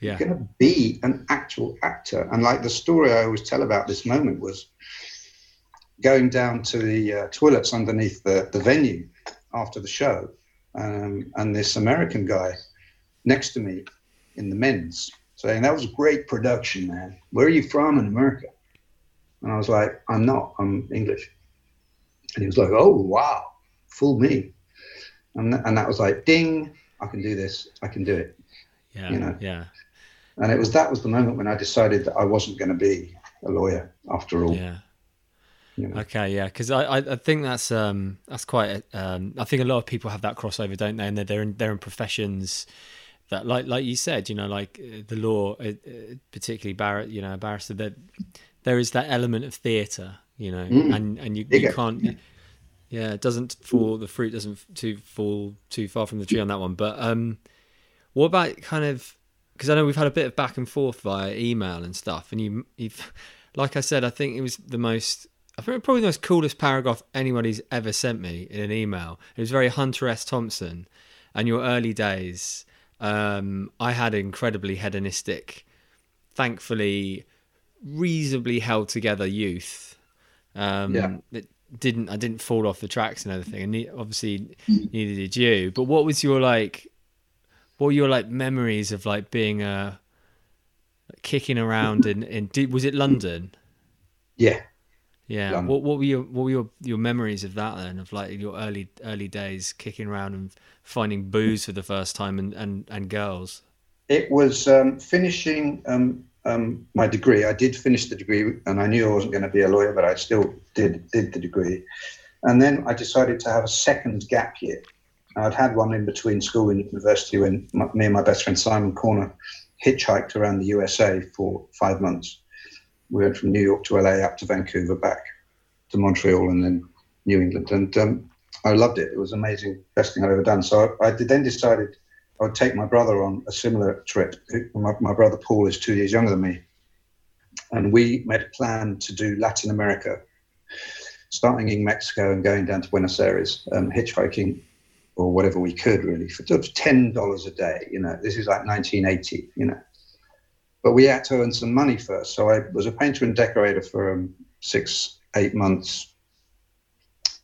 Yeah. going to be an actual actor. And like the story I always tell about this moment was going down to the uh, toilets underneath the, the venue after the show. Um, and this American guy next to me in the men's saying, That was a great production, man. Where are you from in America? And I was like, I'm not, I'm English. And he was like, Oh, wow, fool me. And, and that was like, ding, I can do this, I can do it. Yeah. you know. Yeah. And it was that was the moment when I decided that I wasn't going to be a lawyer after all. Yeah. You know. Okay, yeah, because I, I think that's um that's quite a, um I think a lot of people have that crossover, don't they? And they're they're in, they're in professions that like like you said, you know, like uh, the law, uh, uh, particularly Barrett, you know, barrister. That there is that element of theatre, you know, Mm. and and you, you can't. Yeah. it doesn't fall. The fruit doesn't too fall too far from the tree on that one. But um, what about kind of? Because I know we've had a bit of back and forth via email and stuff, and you, you've, like I said, I think it was the most. I think probably the most coolest paragraph anybody's ever sent me in an email. It was very Hunter S. Thompson, and your early days. Um, I had incredibly hedonistic, thankfully, reasonably held together youth. Um, Yeah. That didn't I didn't fall off the tracks and everything, and obviously neither did you. But what was your like? What were your like memories of like being a kicking around in in? Did, was it London? Yeah. Yeah. London. What what were your what were your, your memories of that then? Of like your early early days kicking around and finding booze for the first time and and, and girls. It was um, finishing um, um, my degree. I did finish the degree, and I knew I wasn't going to be a lawyer, but I still did did the degree. And then I decided to have a second gap year. I'd had one in between school and university when my, me and my best friend Simon Corner hitchhiked around the USA for five months. we went from New York to LA, up to Vancouver, back to Montreal, and then New England. And um, I loved it. It was amazing, best thing I'd ever done. So I, I then decided I would take my brother on a similar trip. My, my brother Paul is two years younger than me, and we made a plan to do Latin America, starting in Mexico and going down to Buenos Aires, um, hitchhiking or whatever we could really for ten dollars a day. You know, this is like 1980. You know, but we had to earn some money first. So I was a painter and decorator for um, six, eight months,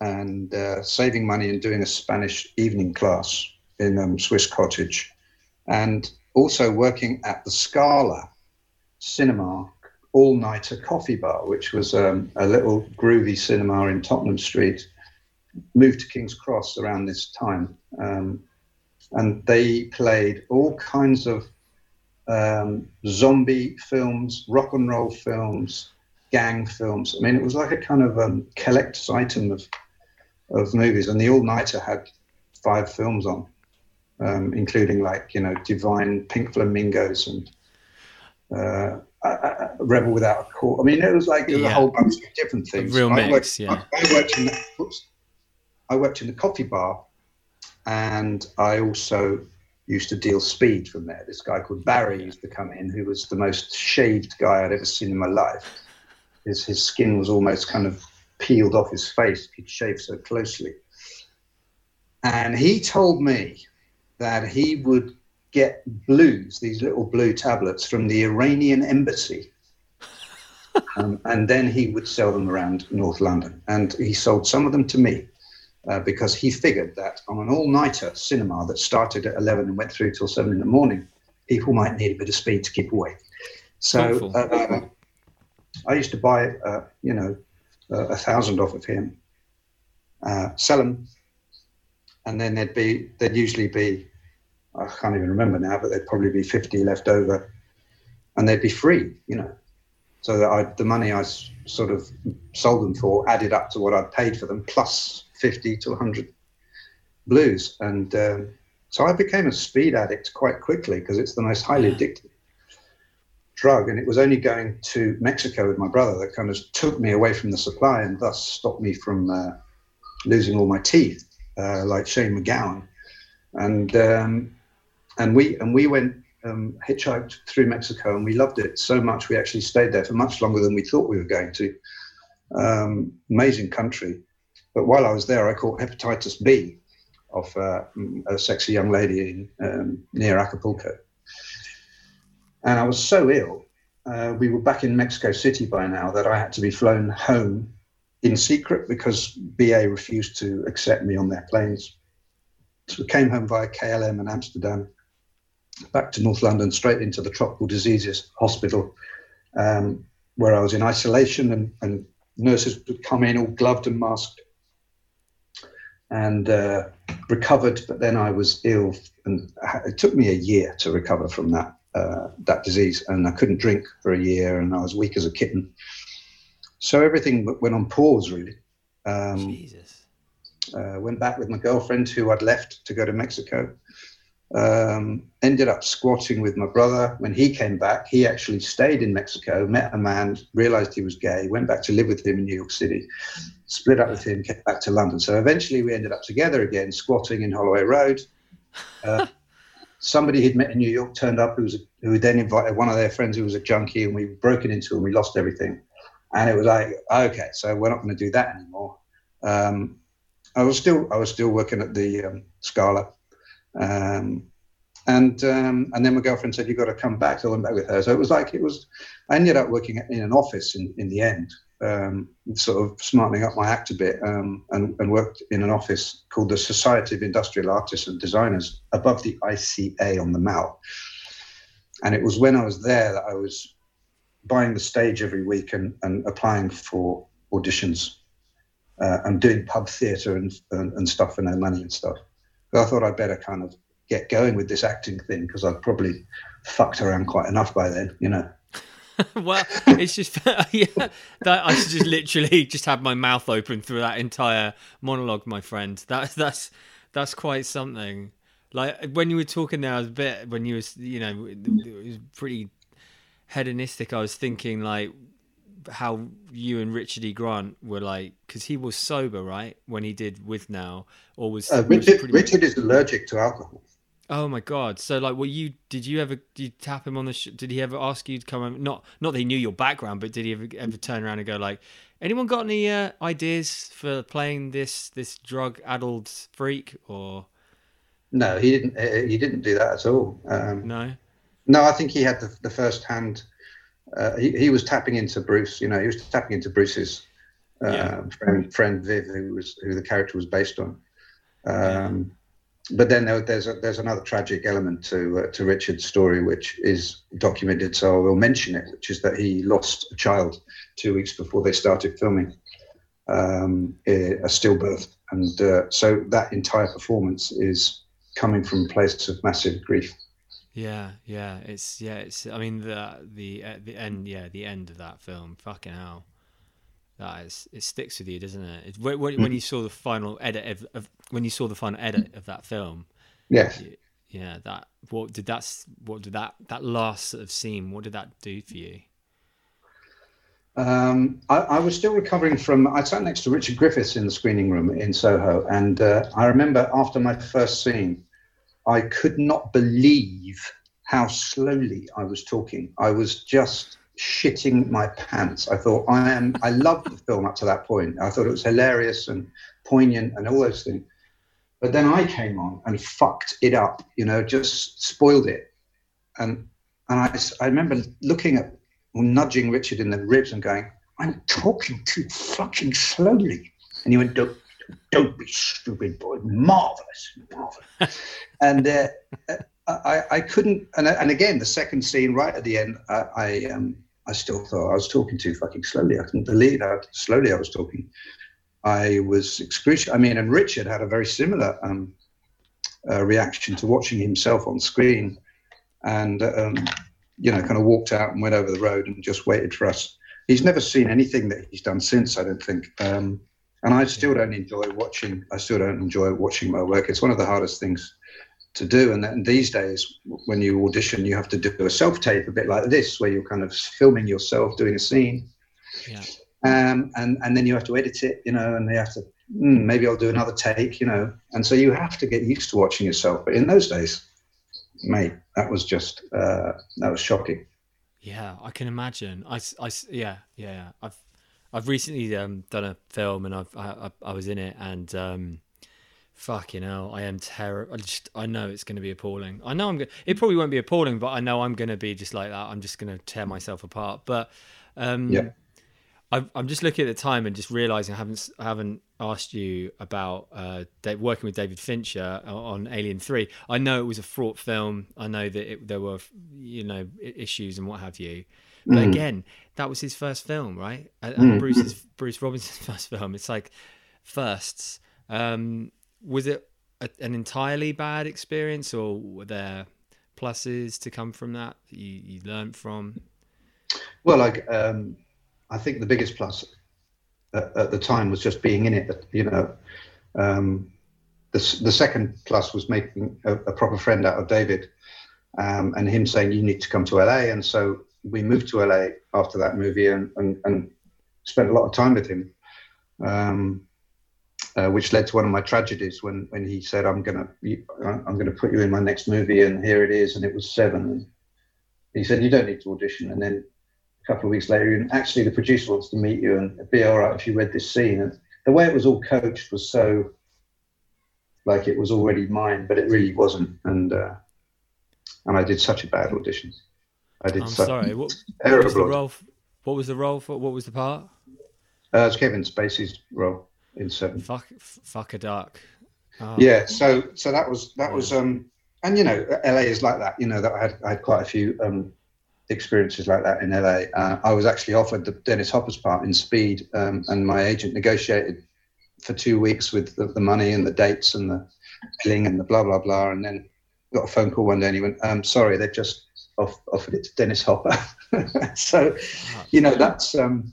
and uh, saving money and doing a Spanish evening class in um, Swiss Cottage, and also working at the Scala Cinema all nighter coffee bar, which was um, a little groovy cinema in Tottenham Street. Moved to King's Cross around this time. Um, and they played all kinds of um, zombie films, rock and roll films, gang films. I mean, it was like a kind of um, collector's item of, of movies. And the all nighter had five films on, um, including like, you know, Divine Pink Flamingos and. Uh, Rebel Without a Cause. I mean, it was like it was Yeah. a whole bunch of different things. real I mix, worked, yeah. I, worked in the, oops, I worked in the coffee bar, and I also used to deal speed from there. This guy called Barry used to come in, who was the most shaved guy I'd ever seen in my life. His his skin was almost kind of peeled off his face. He'd shaved so closely, and he told me that he would get blues, these little blue tablets from the Iranian embassy. um, and then he would sell them around North London. And he sold some of them to me uh, because he figured that on an all nighter cinema that started at 11 and went through till 7 in the morning, people might need a bit of speed to keep awake. So uh, I used to buy, uh, you know, uh, a thousand off of him, uh, sell them, and then there'd be, there'd usually be I can't even remember now, but there'd probably be 50 left over and they'd be free, you know. So that I, the money I s- sort of sold them for added up to what I'd paid for them, plus 50 to 100 blues. And um, so I became a speed addict quite quickly because it's the most highly addictive drug. And it was only going to Mexico with my brother that kind of took me away from the supply and thus stopped me from uh, losing all my teeth, uh, like Shane MacGowan. And um, and we and we went um, hitchhiked through Mexico, and we loved it so much. We actually stayed there for much longer than we thought we were going to. Um, amazing country, but while I was there, I caught hepatitis B of uh, a sexy young lady um, near Acapulco, and I was so ill. Uh, we were back in Mexico City by now that I had to be flown home in secret because BA refused to accept me on their planes. So we came home via KLM and Amsterdam, back to North London, straight into the Tropical Diseases Hospital, um, where I was in isolation, and, and nurses would come in all gloved and masked, and uh, recovered. But then I was ill, and it took me a year to recover from that uh, that disease, and I couldn't drink for a year, and I was weak as a kitten. So everything went on pause, really. Um, Jesus. uh, went back with my girlfriend who I'd left to go to Mexico. Um, ended up squatting with my brother. When he came back, he actually stayed in Mexico, met a man, realized he was gay, went back to live with him in New York City, split up with him, came back to London. So eventually we ended up together again, squatting in Holloway Road. Uh, somebody he'd met in New York turned up who was who then invited one of their friends who was a junkie, and we were broken into and we lost everything. And it was like, okay, so we're not going to do that anymore. Um, I was still I was still working at the um, Scala, um, and um, and then my girlfriend said "You've got to come back. So I went back with her. So it was like it was. I ended up working in an office in, in the end, um, sort of smartening up my act a bit, um, and, and worked in an office called the Society of Industrial Artists and Designers above the ICA on the Mall. And it was when I was there that I was buying the stage every week and, and applying for auditions uh, and doing pub theatre and, and, and stuff for no money and stuff. I thought I'd better kind of get going with this acting thing because I'd probably fucked around quite enough by then, you know. well, it's just yeah, that I just literally just had my mouth open through that entire monologue, my friend. That that's that's quite something. Like when you were talking there, I was a bit when you was you know it was pretty hedonistic. I was thinking like how you and Richard E. Grant were like because he was sober, right, when he did Withnail, or was, Uh, was Richard, pretty- Richard is allergic to alcohol. Oh my god! So like, were you? Did you ever? Did you tap him on the? Sh- did he ever ask you to come? over- Not not that he knew your background, but did he ever ever turn around and go like, anyone got any uh, ideas for playing this this drug addled freak or No, he didn't. uh, He didn't do that at all. Um, no? No, I think he had the, the first hand. Uh, he, he was tapping into Bruce. You know, he was tapping into Bruce's uh, Yeah. friend, friend Viv, who was who the character was based on. Um, but then there, there's a, there's another tragic element to uh, to Richard's story, which is documented. So I will mention it, which is that he lost a child two weeks before they started filming, um, a a stillbirth, and uh, so that entire performance is coming from a place of massive grief. Yeah, yeah. It's yeah. It's. I mean the the uh, the end. Yeah, the end of that film. Fucking hell. That is. It sticks with you, doesn't it? When, when when you saw the final edit of, of when you saw the final edit of that film. Yes. Yeah, that. What did that? What did that? That last sort of scene. What did that do for you? Um, I, I was still recovering from. I sat next to Richard Griffiths in the screening room in Soho, and uh, I remember after my first scene, I could not believe how slowly I was talking. I was just shitting my pants. I thought I am. I loved the film up to that point. I thought it was hilarious and poignant and all those things. But then I came on and fucked it up. You know, just spoiled it. And and I, I remember looking at nudging Richard in the ribs and going, I'm talking too fucking slowly. And he went, Don't, be stupid, boy. Marvelous, marvelous. and uh, I, I couldn't. And, and again, the second scene right at the end, I, I, um, I still thought I was talking too fucking slowly. I couldn't believe how slowly I was talking. I was excruciating. I mean, and Richard had a very similar um, uh, reaction to watching himself on screen. And um, you know, kind of walked out and went over the road and just waited for us. He's never seen anything that he's done since, I don't think. Um, and I still don't enjoy watching. I still don't enjoy watching my work. It's one of the hardest things to do. And, then these days, when you audition, you have to do a self tape, a bit like this, where you're kind of filming yourself doing a scene, Yeah. um, and and then you have to edit it, you know, and they have to. Mm, maybe I'll do another take, you know. And so you have to get used to watching yourself. But in those days, mate, that was just uh, that was shocking. Yeah, I can imagine. I, I yeah, yeah. I've, I've recently um, done a film and I've, I, I, I was in it and, um, fucking hell, I am terror. I just, I know it's going to be appalling. I know I'm going. It probably won't be appalling, but I know I'm going to be just like that. I'm just going to tear myself apart. But, um, Yeah. I, I'm just looking at the time and just realizing I haven't, I haven't asked you about uh, working with David Fincher on Alien Three. I know it was a fraught film. I know that it, there were, you know, issues and what have you. But Mm. again, that was his first film, right? And, Mm. Bruce's Bruce Robinson's first film. It's like firsts. Um, was it a, an entirely bad experience, or were there pluses to come from that that you, you learned from? Well, like um, I think the biggest plus at, at the time was just being in it. You know, um, the the second plus was making a, a proper friend out of David, um, and him saying you need to come to LA, and so we moved to LA after that movie and and, and spent a lot of time with him. Um, uh, which led to one of my tragedies when, when he said, "I'm gonna I'm gonna put you in my next movie," and here it is, and it was seven. And he said, "You don't need to audition." And then a couple of weeks later, and actually the producer wants to meet you, and it'd be all right if you read this scene. And the way it was all coached was so like it was already mine, but it really wasn't. And uh, and I did such a bad audition. I did I'm sorry. What, what was the role? What was the role for? What was the part? Uh, it's Kevin Spacey's role in Seven. Fuck, fuck a duck. Oh, yeah so so that was that was um and you know la is like that you know that i had i had quite a few um experiences like that in la uh, i was actually offered the dennis hopper's part in speed um, and my agent negotiated for two weeks with the, the money and the dates and the billing and the blah blah blah and then got a phone call one day and he went um sorry they've just off, offered it to dennis hopper so you know that's um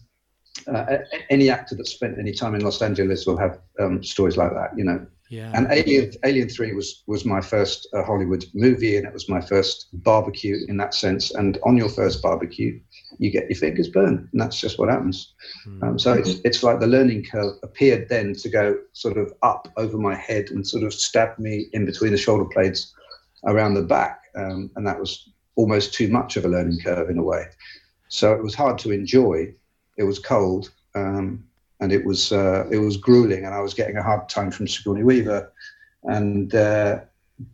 uh, any actor that's spent any time in Los Angeles will have um, stories like that, you know. Yeah. And Alien, Alien Three was was my first uh, Hollywood movie, and it was my first barbecue in that sense. And on your first barbecue, you get your fingers burned, and that's just what happens. Um, so it's it's like the learning curve appeared then to go sort of up over my head and sort of stab me in between the shoulder blades around the back, um, and that was almost too much of a learning curve in a way. So it was hard to enjoy. It was cold, um, and it was uh, it was grueling, and I was getting a hard time from Sigourney Weaver, and uh,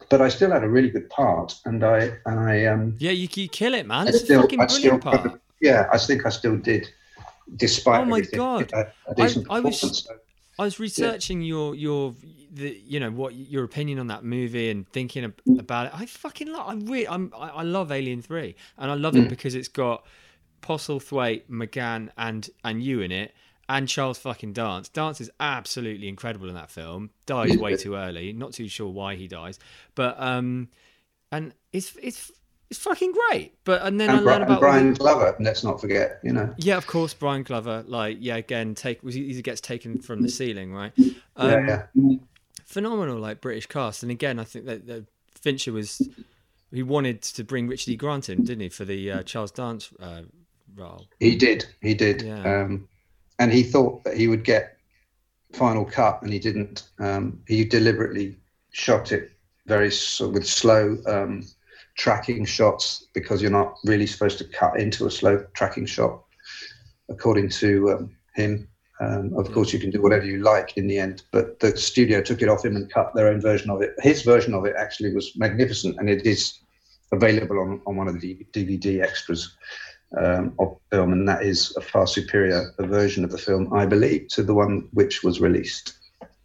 but I still had a really good part, and I and I um, Yeah, you, you kill it, man. I It's a still, fucking I still, brilliant part. yeah, I think I still did, despite Oh my God. a, a I was- performance. I was researching your your the you know what your opinion on that movie and thinking ab- Mm. about it. I fucking love. I really I'm, I, I love Alien Three, and I love Mm. it because it's got Postlethwaite, McGann, and and you in it, and Charles fucking Dance. Dance is absolutely incredible in that film. Dies way too early. Not too sure why he dies, but um, and it's it's it's fucking great. But and then I And, Bri- learn and about Brian Glover, let's not forget, you know. yeah, of course, Brian Glover. Like, yeah, again, take was he, gets taken from the ceiling, right? yeah, Um, yeah. Phenomenal, like British cast, and again, I think that, that Fincher was he wanted to bring Richard E. Grant in, didn't he, for the uh, Charles Dance uh, role? He did, he did. Yeah. Um, and he thought that he would get final cut, and he didn't. Um, he deliberately shot it very with slow um, tracking shots because you're not really supposed to cut into a slow tracking shot, according to um, him. Um, of course, you can do whatever you like in the end, but the studio took it off him and cut their own version of it. His version of it actually was magnificent, and it is available on, on one of the DVD extras um, of the film, and that is a far superior version of the film, I believe, to the one which was released.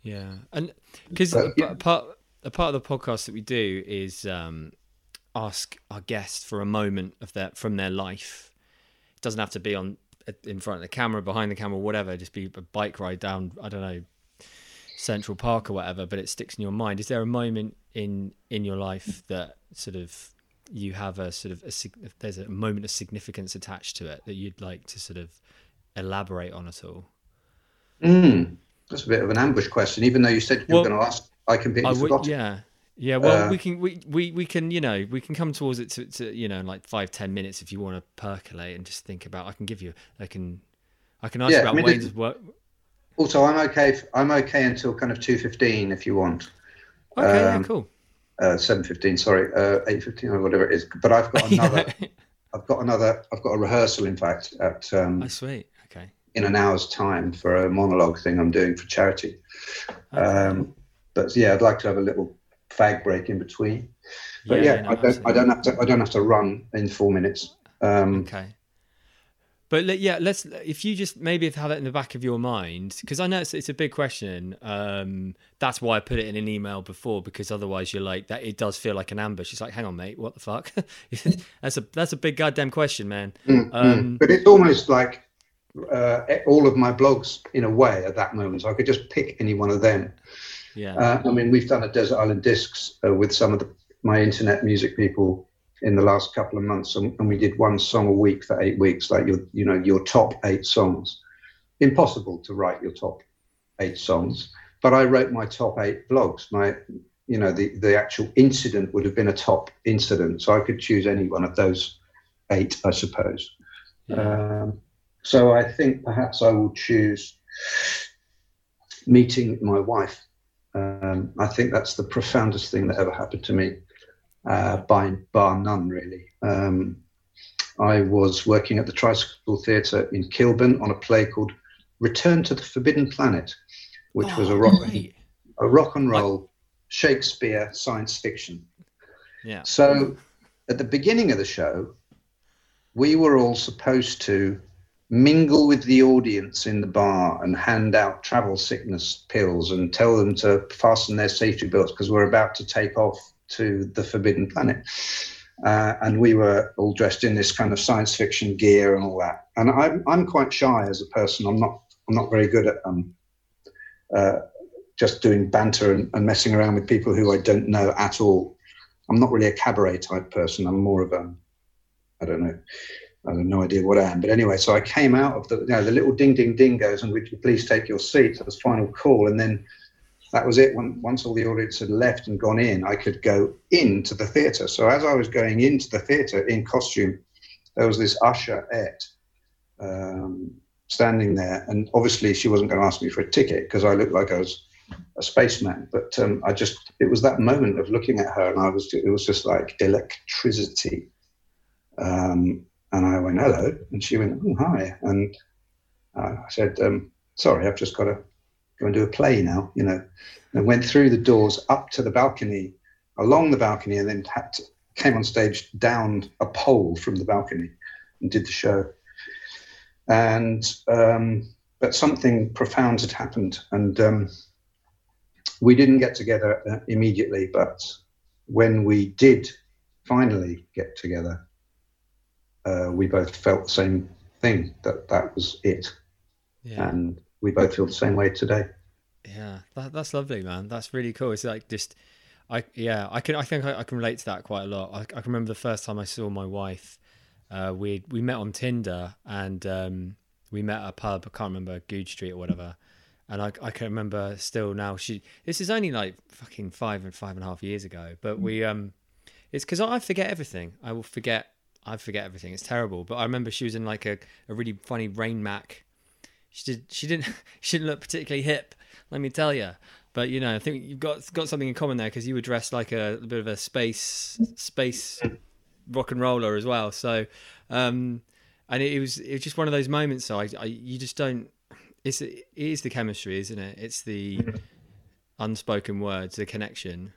Yeah, and because yeah. part a part of the podcast that we do is um, ask our guests for a moment of their from their life. It doesn't have to be on in front of the camera, behind the camera, whatever. Just be a bike ride down, I don't know, Central Park or whatever. But it sticks in your mind. Is there a moment in in your life that sort of you have a sort of a, there's a moment of significance attached to it that you'd like to sort of elaborate on at all? Mm, that's a bit of an ambush question, even though you said you Well, were going to ask. I completely I would, forgot. yeah, yeah. Well, Uh, we can we, we we can you know we can come towards it to, to you know in like five ten minutes if you want to percolate and just think about. I can give you. I can. I can ask Yeah, you I about mean, Wayne's World. Also, I'm okay. If, I'm okay until kind of two fifteen, if you want. Okay, yeah, um, cool. Uh, Seven fifteen, sorry, uh, eight fifteen or whatever it is. But I've got another. I've got another. I've got a rehearsal, in fact, at um, oh, sweet. Okay. in an hour's time for a monologue thing I'm doing for charity. Um, but yeah, I'd like to have a little fag break in between. But yeah, no, I don't. I don't have to. I don't have to run in four minutes. Um, Okay. But yeah, let's. If you just maybe have it in the back of your mind, because I know it's, it's a big question. Um, that's why I put it in an email before, because otherwise you're like that. It does feel like an ambush. It's like, hang on, mate, what the fuck? that's a that's a big goddamn question, man. mm, Um. But it's almost like uh, all of my blogs in a way at that moment. So I could just pick any one of them. Yeah. Uh, I mean, we've done a Desert Island Discs uh, with some of the, my internet music people in the last couple of months, and, and we did one song a week for eight weeks, like your, you know, your top eight songs. Impossible to write your top eight songs, but I wrote my top eight vlogs. My, you know, the the actual incident would have been a top incident, so I could choose any one of those eight, I suppose. Um, so I think perhaps I will choose meeting my wife. Um, I think that's the profoundest thing that ever happened to me, uh, by bar none, really. Um, I was working at the Tricycle Theatre in Kilburn on a play called Return to the Forbidden Planet, which was a Oh, rock, great. a rock and roll Shakespeare science fiction. Yeah. So at the beginning of the show, we were all supposed to mingle with the audience in the bar and hand out travel sickness pills and tell them to fasten their safety belts because we're about to take off to the forbidden planet. Uh, and we were all dressed in this kind of science fiction gear and all that. And I'm I'm quite shy as a person. I'm not I'm not very good at um, uh, just doing banter and, and messing around with people who I don't know at all. I'm not really a cabaret type person. I'm more of a, I don't know, I have no idea what I am. But anyway, so I came out of the, you know, the little ding ding ding goes, and would you please take your seats? Was final call, and then that was it. When, once all the audience had left and gone in, I could go into the theatre. So as I was going into the theatre in costume, there was this usher at um, standing there, and obviously she wasn't going to ask me for a ticket because I looked like I was a spaceman. But um, I just it was that moment of looking at her, and I was it was just like electricity. Um, and I went hello, and she went oh hi, and uh, I said um, sorry, I've just got to go and do a play now, you know, and went through the doors up to the balcony, along the balcony, and then to, came on stage down a pole from the balcony and did the show. And um, but something profound had happened, and um, we didn't get together uh, immediately. But when we did finally get together, uh, we both felt the same thing that that was it, Yeah. and we both feel the same way today. Yeah, that, that's lovely, man. That's really cool. It's like just, I yeah, I can I think I, I can relate to that quite a lot. I, I can remember the first time I saw my wife. Uh, we we met on Tinder and um, we met at a pub. I can't remember Goodge Street or whatever. And I, I can remember still now. She this is only like fucking five and five and a half years ago. But we um, it's because I forget everything. I will forget. I forget everything. It's terrible. But I remember she was in like a, a really funny Rain Mac she did. She didn't. She didn't look particularly hip. Let me tell you. But you know, I think you've got got something in common there because you were dressed like a, a bit of a space space rock and roller as well. So, um, and it, it was it was just one of those moments. So I, I you just don't. It's it is the chemistry, isn't it? It's the unspoken words, the connection.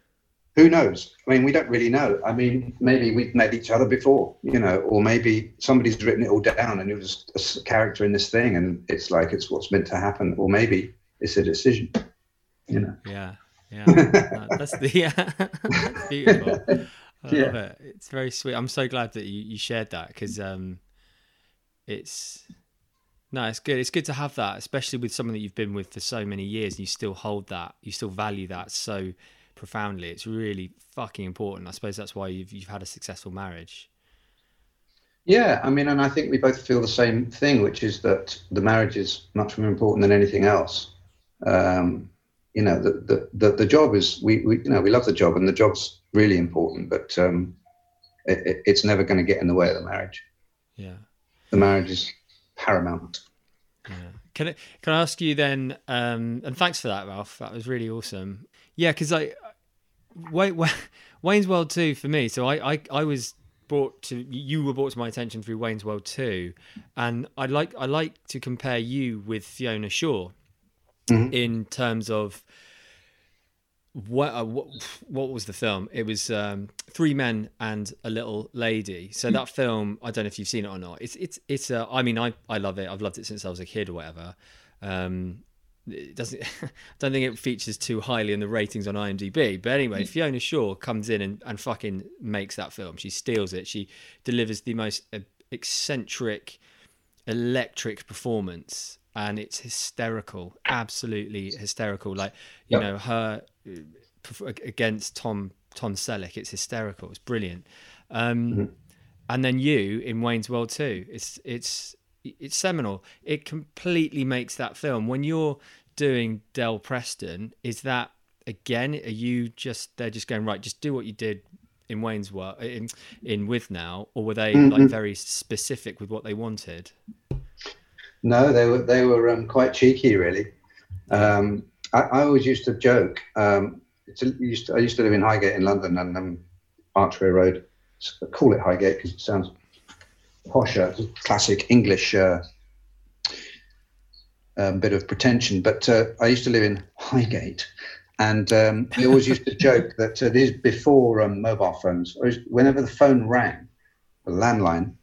Who knows? I mean, we don't really know. I mean, maybe we've met each other before, you know, or maybe somebody's written it all down and it was a character in this thing and it's like it's what's meant to happen, or maybe it's a decision, you know. Yeah, yeah. That's the yeah. that's beautiful. I Yeah. love it. It's very sweet. I'm so glad that you, you shared that because um, it's no, it's good. It's good to have that, especially with someone that you've been with for so many years and you still hold that, you still value that so profoundly. It's really fucking important. I suppose that's why you've you've had a successful marriage. Yeah, I mean, and I think we both feel the same thing, which is that the marriage is much more important than anything else. Um, you know, the, the, the, the job is, we, we, you know, we love the job and the job's really important, but um, it, it, it's never going to get in the way of the marriage. Yeah. The marriage is paramount. Yeah. Can I can I ask you then? Um, and thanks for that, Ralph. That was really awesome. Yeah, because I, Wayne's World two for me. So I, I I was brought to you were brought to my attention through Wayne's World two, and I like I like to compare you with Fiona Shaw Mhm. in terms of what, uh, what what was the film? It was um, Three Men and a Little Lady. So that film, I don't know if you've seen it or not. It's it's it's. Uh, I mean, I I love it. I've loved it since I was a kid or whatever. Um, it doesn't. I don't think it features too highly in the ratings on IMDb. But anyway, Fiona Shaw comes in and, and fucking makes that film. She steals it. She delivers the most eccentric, electric performance, and it's hysterical. Absolutely hysterical. Like you Yep. know her against Tom Tom Selleck. It's hysterical. It's brilliant. Um, Mhm. And then you in Wayne's World too. It's it's it's seminal. It completely makes that film. When you're doing Del Preston, is that again? Are you just they're just going right? Just do what you did in Wayne's work in in Withnail, or were they like Mhm. very specific with what they wanted? No, they were they were um, quite cheeky, really. Um, I, I always used to joke. Um, it's a, used to, I used to live in Highgate in London, and um, Archway Road. s- call it Highgate because it sounds posher. Classic English uh, um, bit of pretension. But uh, I used to live in Highgate, and um, we always used to joke that uh, this before um, mobile phones. Whenever the phone rang, the landline,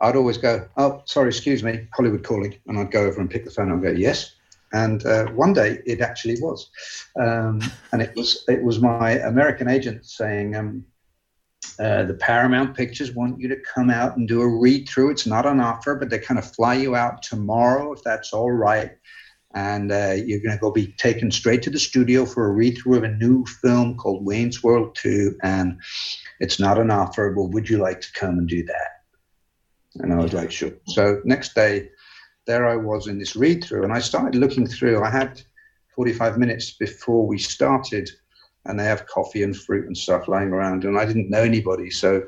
I'd always go, "Oh, sorry, excuse me, Hollywood calling," and I'd go over and pick the phone and go, "Yes." And uh, one day it actually was, um, and it was it was my American agent saying, um, uh, "The Paramount Pictures want you to come out and do a read through. It's not an offer, but they kind of fly you out tomorrow if that's all right." And uh, you're going to go be taken straight to the studio for a read through of a new film called Wayne's World 2. And it's not an offer, but would you like to come and do that? And I was like, sure. So next day, there I was in this read through, and I started looking through. I had 45 minutes before we started, and they have coffee and fruit and stuff lying around, and I didn't know anybody. So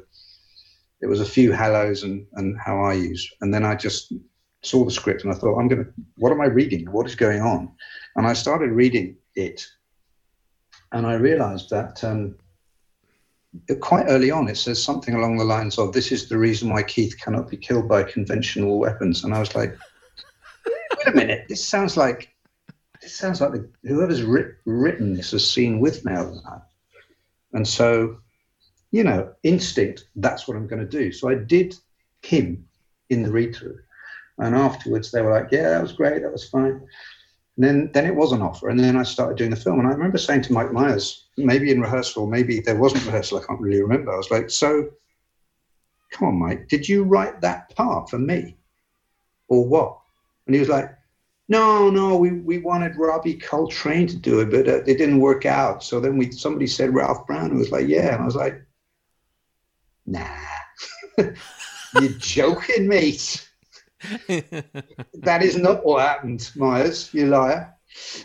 it was a few hellos and and how I use, and then I just saw the script and I thought, I'm gonna, what am I reading? What is going on? And I started reading it, and I realised that. Um, quite early on, it says something along the lines of, "This is the reason why Keith cannot be killed by conventional weapons." And I was like, "Wait a minute! This sounds like this sounds like the, whoever's writ, written this has seen Withnail than that." And so, you know, instinct. That's what I'm going to do. So I did him in the read through, and afterwards they were like, "Yeah, that was great. That was fine." And then, then it was an offer, and then I started doing the film. And I remember saying to Mike Myers, maybe in rehearsal, maybe there wasn't rehearsal. I can't really remember. I was like, "So, come on, Mike, did you write that part for me, or what?" And he was like, "No, no, we, we wanted Robbie Coltrane to do it, but uh, it didn't work out. So then we somebody said Ralph Brown, and was like, "Yeah," and I was like, "Nah, you're joking, mate." that is not what happened, Myers, you liar.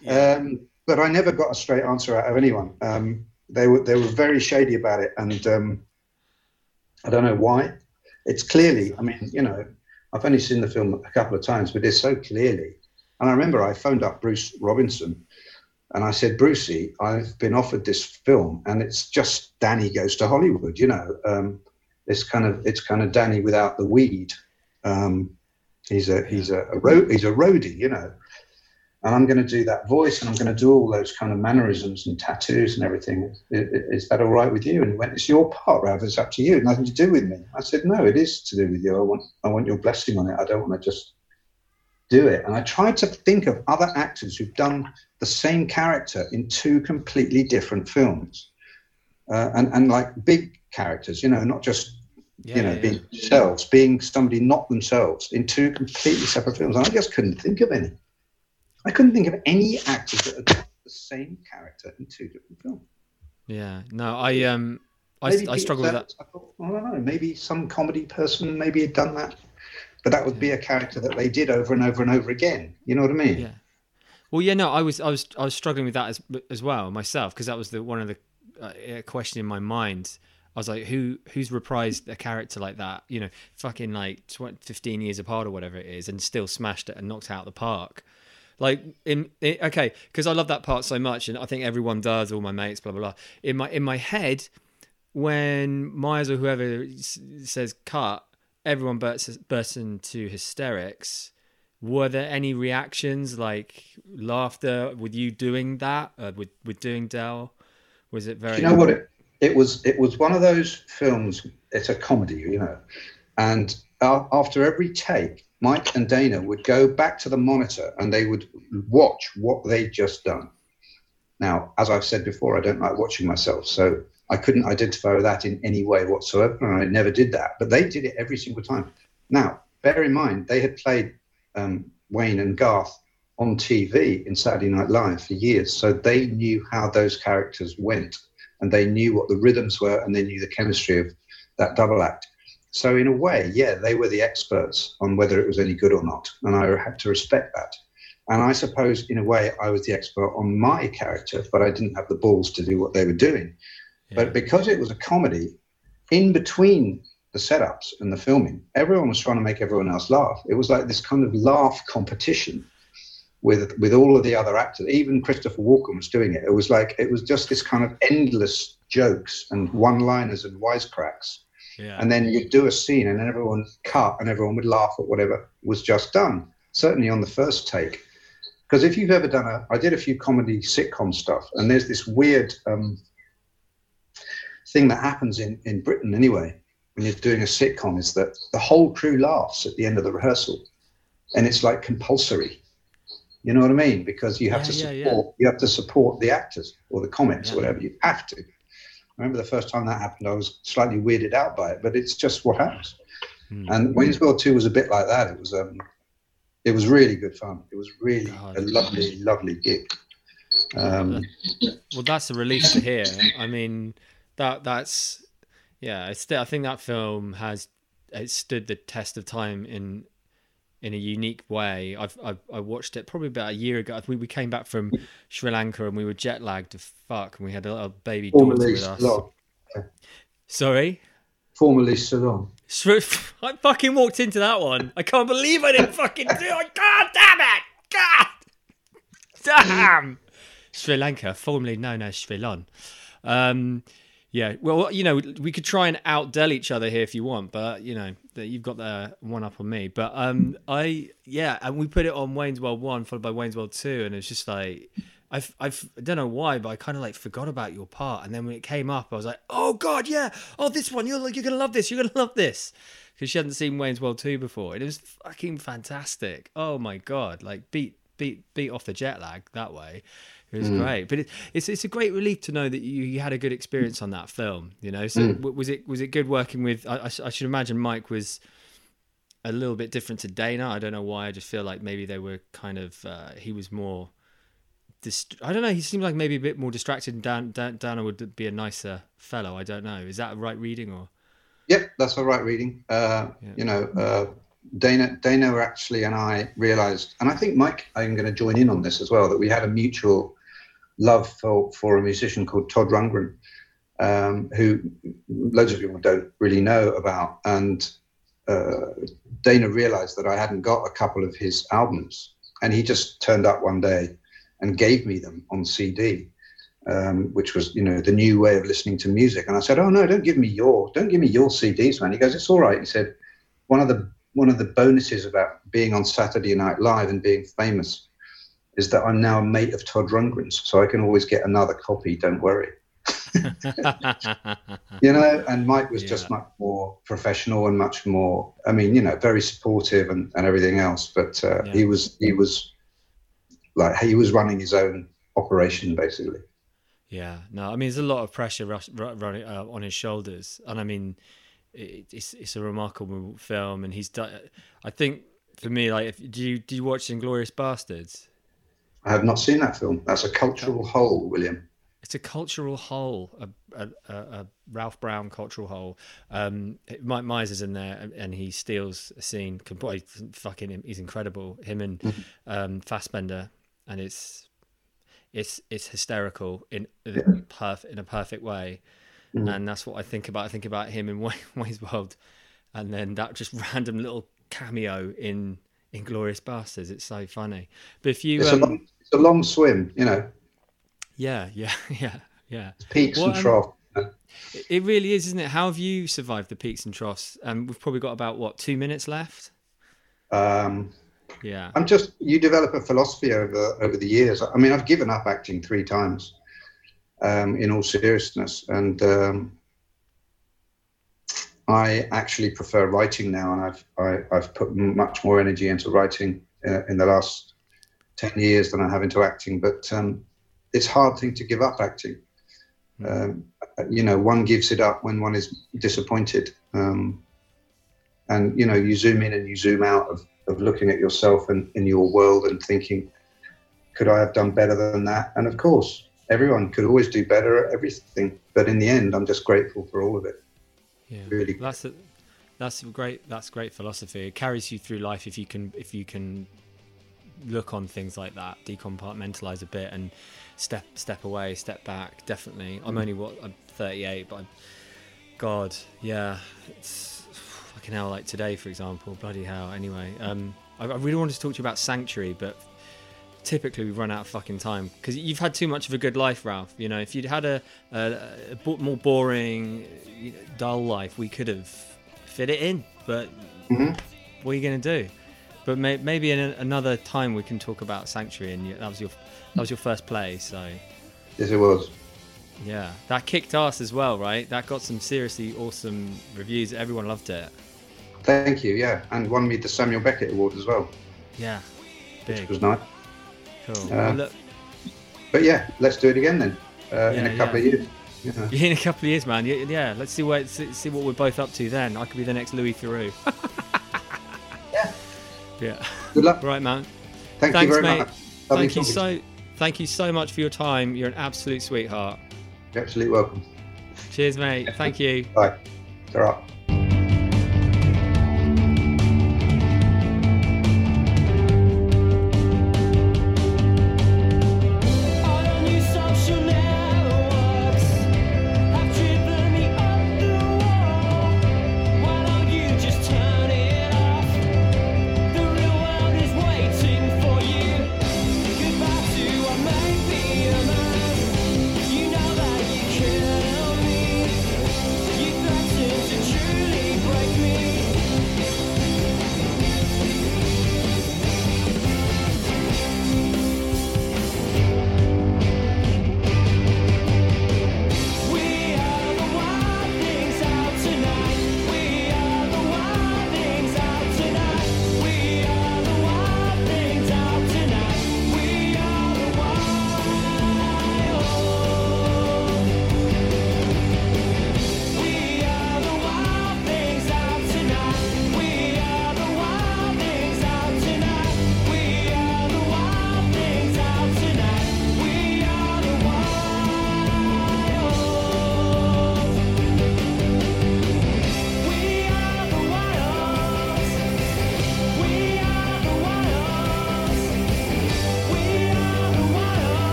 Yeah. Um, but I never got a straight answer out of anyone. Um, they were they were very shady about it, and um, I don't know why. It's clearly, I mean, you know, I've only seen the film a couple of times, but it's so clearly. And I remember I phoned up Bruce Robinson, and I said, Brucey, I've been offered this film, and it's just Danny goes to Hollywood. You know, um, it's kind of it's kind of Danny without the weed. Um, He's a he's a, a he's a roadie, you know. And I'm going to do that voice, and I'm going to do all those kind of mannerisms and tattoos and everything. Is, is that all right with you? And he went, "It's your part, Rav. It's up to you. Nothing to do with me." I said, "No, it is to do with you. I want I want your blessing on it. I don't want to just do it." And I tried to think of other actors who've done the same character in two completely different films, uh, and and like big characters, you know, not just yeah, you know, yeah, being yeah. themselves, being somebody not themselves in two completely separate films. And I just couldn't think of any. I couldn't think of any actors that had the same character in two different films. Yeah, no, I um, I, I struggle with that. I, thought, I don't know, maybe some comedy person maybe had done that, but that would be a character that they did over and over and over again. You know what I mean? Yeah. Well, yeah, no, I was, I was, I was struggling with that as as well myself because that was the one of the uh, question in my mind I was like, who who's reprised a character like that? You know, fucking like 20, 15 years apart or whatever it is, and still smashed it and knocked out the park. Like in, in okay, because I love that part so much, and I think everyone does. All my mates, blah blah blah. In my in my head, when Myers or whoever says cut, everyone bursts bursts into hysterics. Were there any reactions like laughter with you doing that? Uh, with with doing Del? Was it very? You know what it it was it was one of those films. It's a comedy, you know, and uh, after every take, Mike and Dana would go back to the monitor and they would watch what they'd just done. Now, as I've said before, I don't like watching myself, so I couldn't identify with that in any way whatsoever, and I never did that. But they did it every single time. Now, bear in mind, they had played um, Wayne and Garth on TV in Saturday Night Live for years, so they knew how those characters went and they knew what the rhythms were and they knew the chemistry of that double act. So in a way, yeah, they were the experts on whether it was any good or not, and I had to respect that. And I suppose in a way I was the expert on my character, but I didn't have the balls to do what they were doing. Yeah. But because it was a comedy, in between the setups and the filming, everyone was trying to make everyone else laugh. It was like this kind of laugh competition with with all of the other actors. Even Christopher Walken was doing it. It was like it was just this kind of endless jokes and one-liners and wisecracks. Yeah. And then you'd do a scene and then everyone cut and everyone would laugh at whatever was just done. Certainly on the first take. Because if you've ever done a, I did a few comedy sitcom stuff, and there's this weird um, thing that happens in, in Britain anyway, when you're doing a sitcom, is that the whole crew laughs at the end of the rehearsal. And it's like compulsory. You know what I mean? Because you have yeah, to support yeah, yeah. you have to support the actors or the comics or whatever. You have to. I remember the first time that happened, I was slightly weirded out by it, but it's just what happens. Mm. And Wayne's World Two was a bit like that. It was um, it was really good fun. It was really God. a lovely, lovely gig. Um, well, that's a relief to hear. I mean, that that's yeah. It's, I think that film has it stood the test of time in in a unique way. I've, I've, i watched it probably about a year ago. We, we came back from Sri Lanka and we were jet lagged to fuck, and we had a, little baby daughter with us. Sorry, formerly. Shri- I fucking walked into that one. I can't believe I didn't fucking do it. God damn it! God damn! Sri Lanka, formerly known as Sri Lanka. Um, yeah, well, you know, we could try and outdell each other here if you want, but you know, you've got the one up on me. But um, I, yeah, and we put it on Wayne's World one, followed by Wayne's World two, and it's just like. I've, I've, I don't know why, but I kind of like forgot about your part. And then when it came up, I was like, oh God, yeah. Oh, this one, you're like, you're to love this. You're to love this. Because she hadn't seen Wayne's World 2 before. And it was fucking fantastic. Oh my God. Like beat, beat, beat off the jet lag that way. It was great, but it, it's it's a great relief to know that you, you had a good experience on that film. You know, so w- was it was it good working with? I, I, sh- I should imagine Mike was a little bit different to Dana. I don't know why. I just feel like maybe they were kind of uh, he was more. Dist- I don't know. He seemed like maybe a bit more distracted. And Dan, Dan, Dana would be a nicer fellow. I don't know. Is that a right reading or? Yep, that's the right reading. Uh, Yeah. You know, uh, Dana, Dana actually and I realised, and I think Mike, I'm going to join in on this as well, that we had a mutual love for for a musician called Todd Rundgren, um, who loads of people don't really know about, and uh, Dana realised that I hadn't got a couple of his albums, and he just turned up one day and gave me them on CD um, which was you know the new way of listening to music. And I said, "Oh no, don't give me your don't give me your CDs, man." He goes, "It's all right." He said, "One of the one of the bonuses about being on Saturday Night Live and being famous is that I'm now a mate of Todd Rundgren's, so I can always get another copy. Don't worry." you know and mike was just much more professional and much more i mean you know very supportive and, and everything else but uh, Yeah. he was he was like he was running his own operation basically Yeah, no, I mean, there's a lot of pressure rush, ru- running uh, on his shoulders, and I mean, it, it's it's a remarkable film, and he's done. I think for me, like, if, do you do you watch Inglourious Basterds? I have not seen that film. That's a cultural hole, William. It's a cultural hole, a, a, a, Ralph Brown cultural hole. Um, Mike Myers is in there, and, and he steals a scene. Completely, fucking, he's incredible. Him and um, Fassbender, and it's it's it's hysterical in the perf- in a perfect way, and that's what I think about. I think about him in Way- Wayne's World, and then that just random little cameo in Inglourious Basterds. It's so funny. But if you, um, it's a long swim, you know, yeah, yeah, yeah, yeah. peaks Well, and um, troughs. It really is, isn't it? How have you survived the peaks and troughs? Um, we've probably got about what two minutes left. Um, Yeah, I'm just you develop a philosophy over over the years. I mean, I've given up acting three times, um, in all seriousness, and um, I actually prefer writing now, and I've I, I've put much more energy into writing uh, in the last ten years than I have into acting. But um, it's hard thing to give up acting. Um, you know, one gives it up when one is disappointed. Um, and you know you zoom in and you zoom out of, of looking at yourself and in your world and thinking could i have done better than that and of course everyone could always do better at everything but in the end i'm just grateful for all of it yeah. really. That's a, that's a great. That's great philosophy. It carries you through life if you can if you can look on things like that, decompartmentalize a bit, and step step away, step back. Definitely. I'm only what I'm 38, but I'm, God, yeah, it's fucking hell. Like today, for example, bloody hell. Anyway, um, I, I really wanted to talk to you about Sanctuary, but typically we run out of fucking time because you've had too much of a good life, Ralph. You know, if you'd had a, a, a more boring, dull life, we could have fit it in. But Mhm. what are you going to do? But may, maybe in a, another time we can talk about Sanctuary, and that was your that was your first play, so yes it was yeah, that kicked ass as well, right? That got some seriously awesome reviews. Everyone loved it. thank you yeah and won me the samuel beckett award as well Yeah, which big, was nice cool. uh, Well, look, but yeah let's do it again then uh, in a couple yeah. of years you know. in a couple of years, man. Yeah, yeah. Let's see what see what we're both up to then. I could be the next Louis Theroux. Yeah. Good luck Right, man. thank Thanks, you very mate. much Lovely Thank you so. Thank you so much for your time. You're an absolute sweetheart. You're absolutely welcome Cheers, mate. Thank you. bye Ta-ra.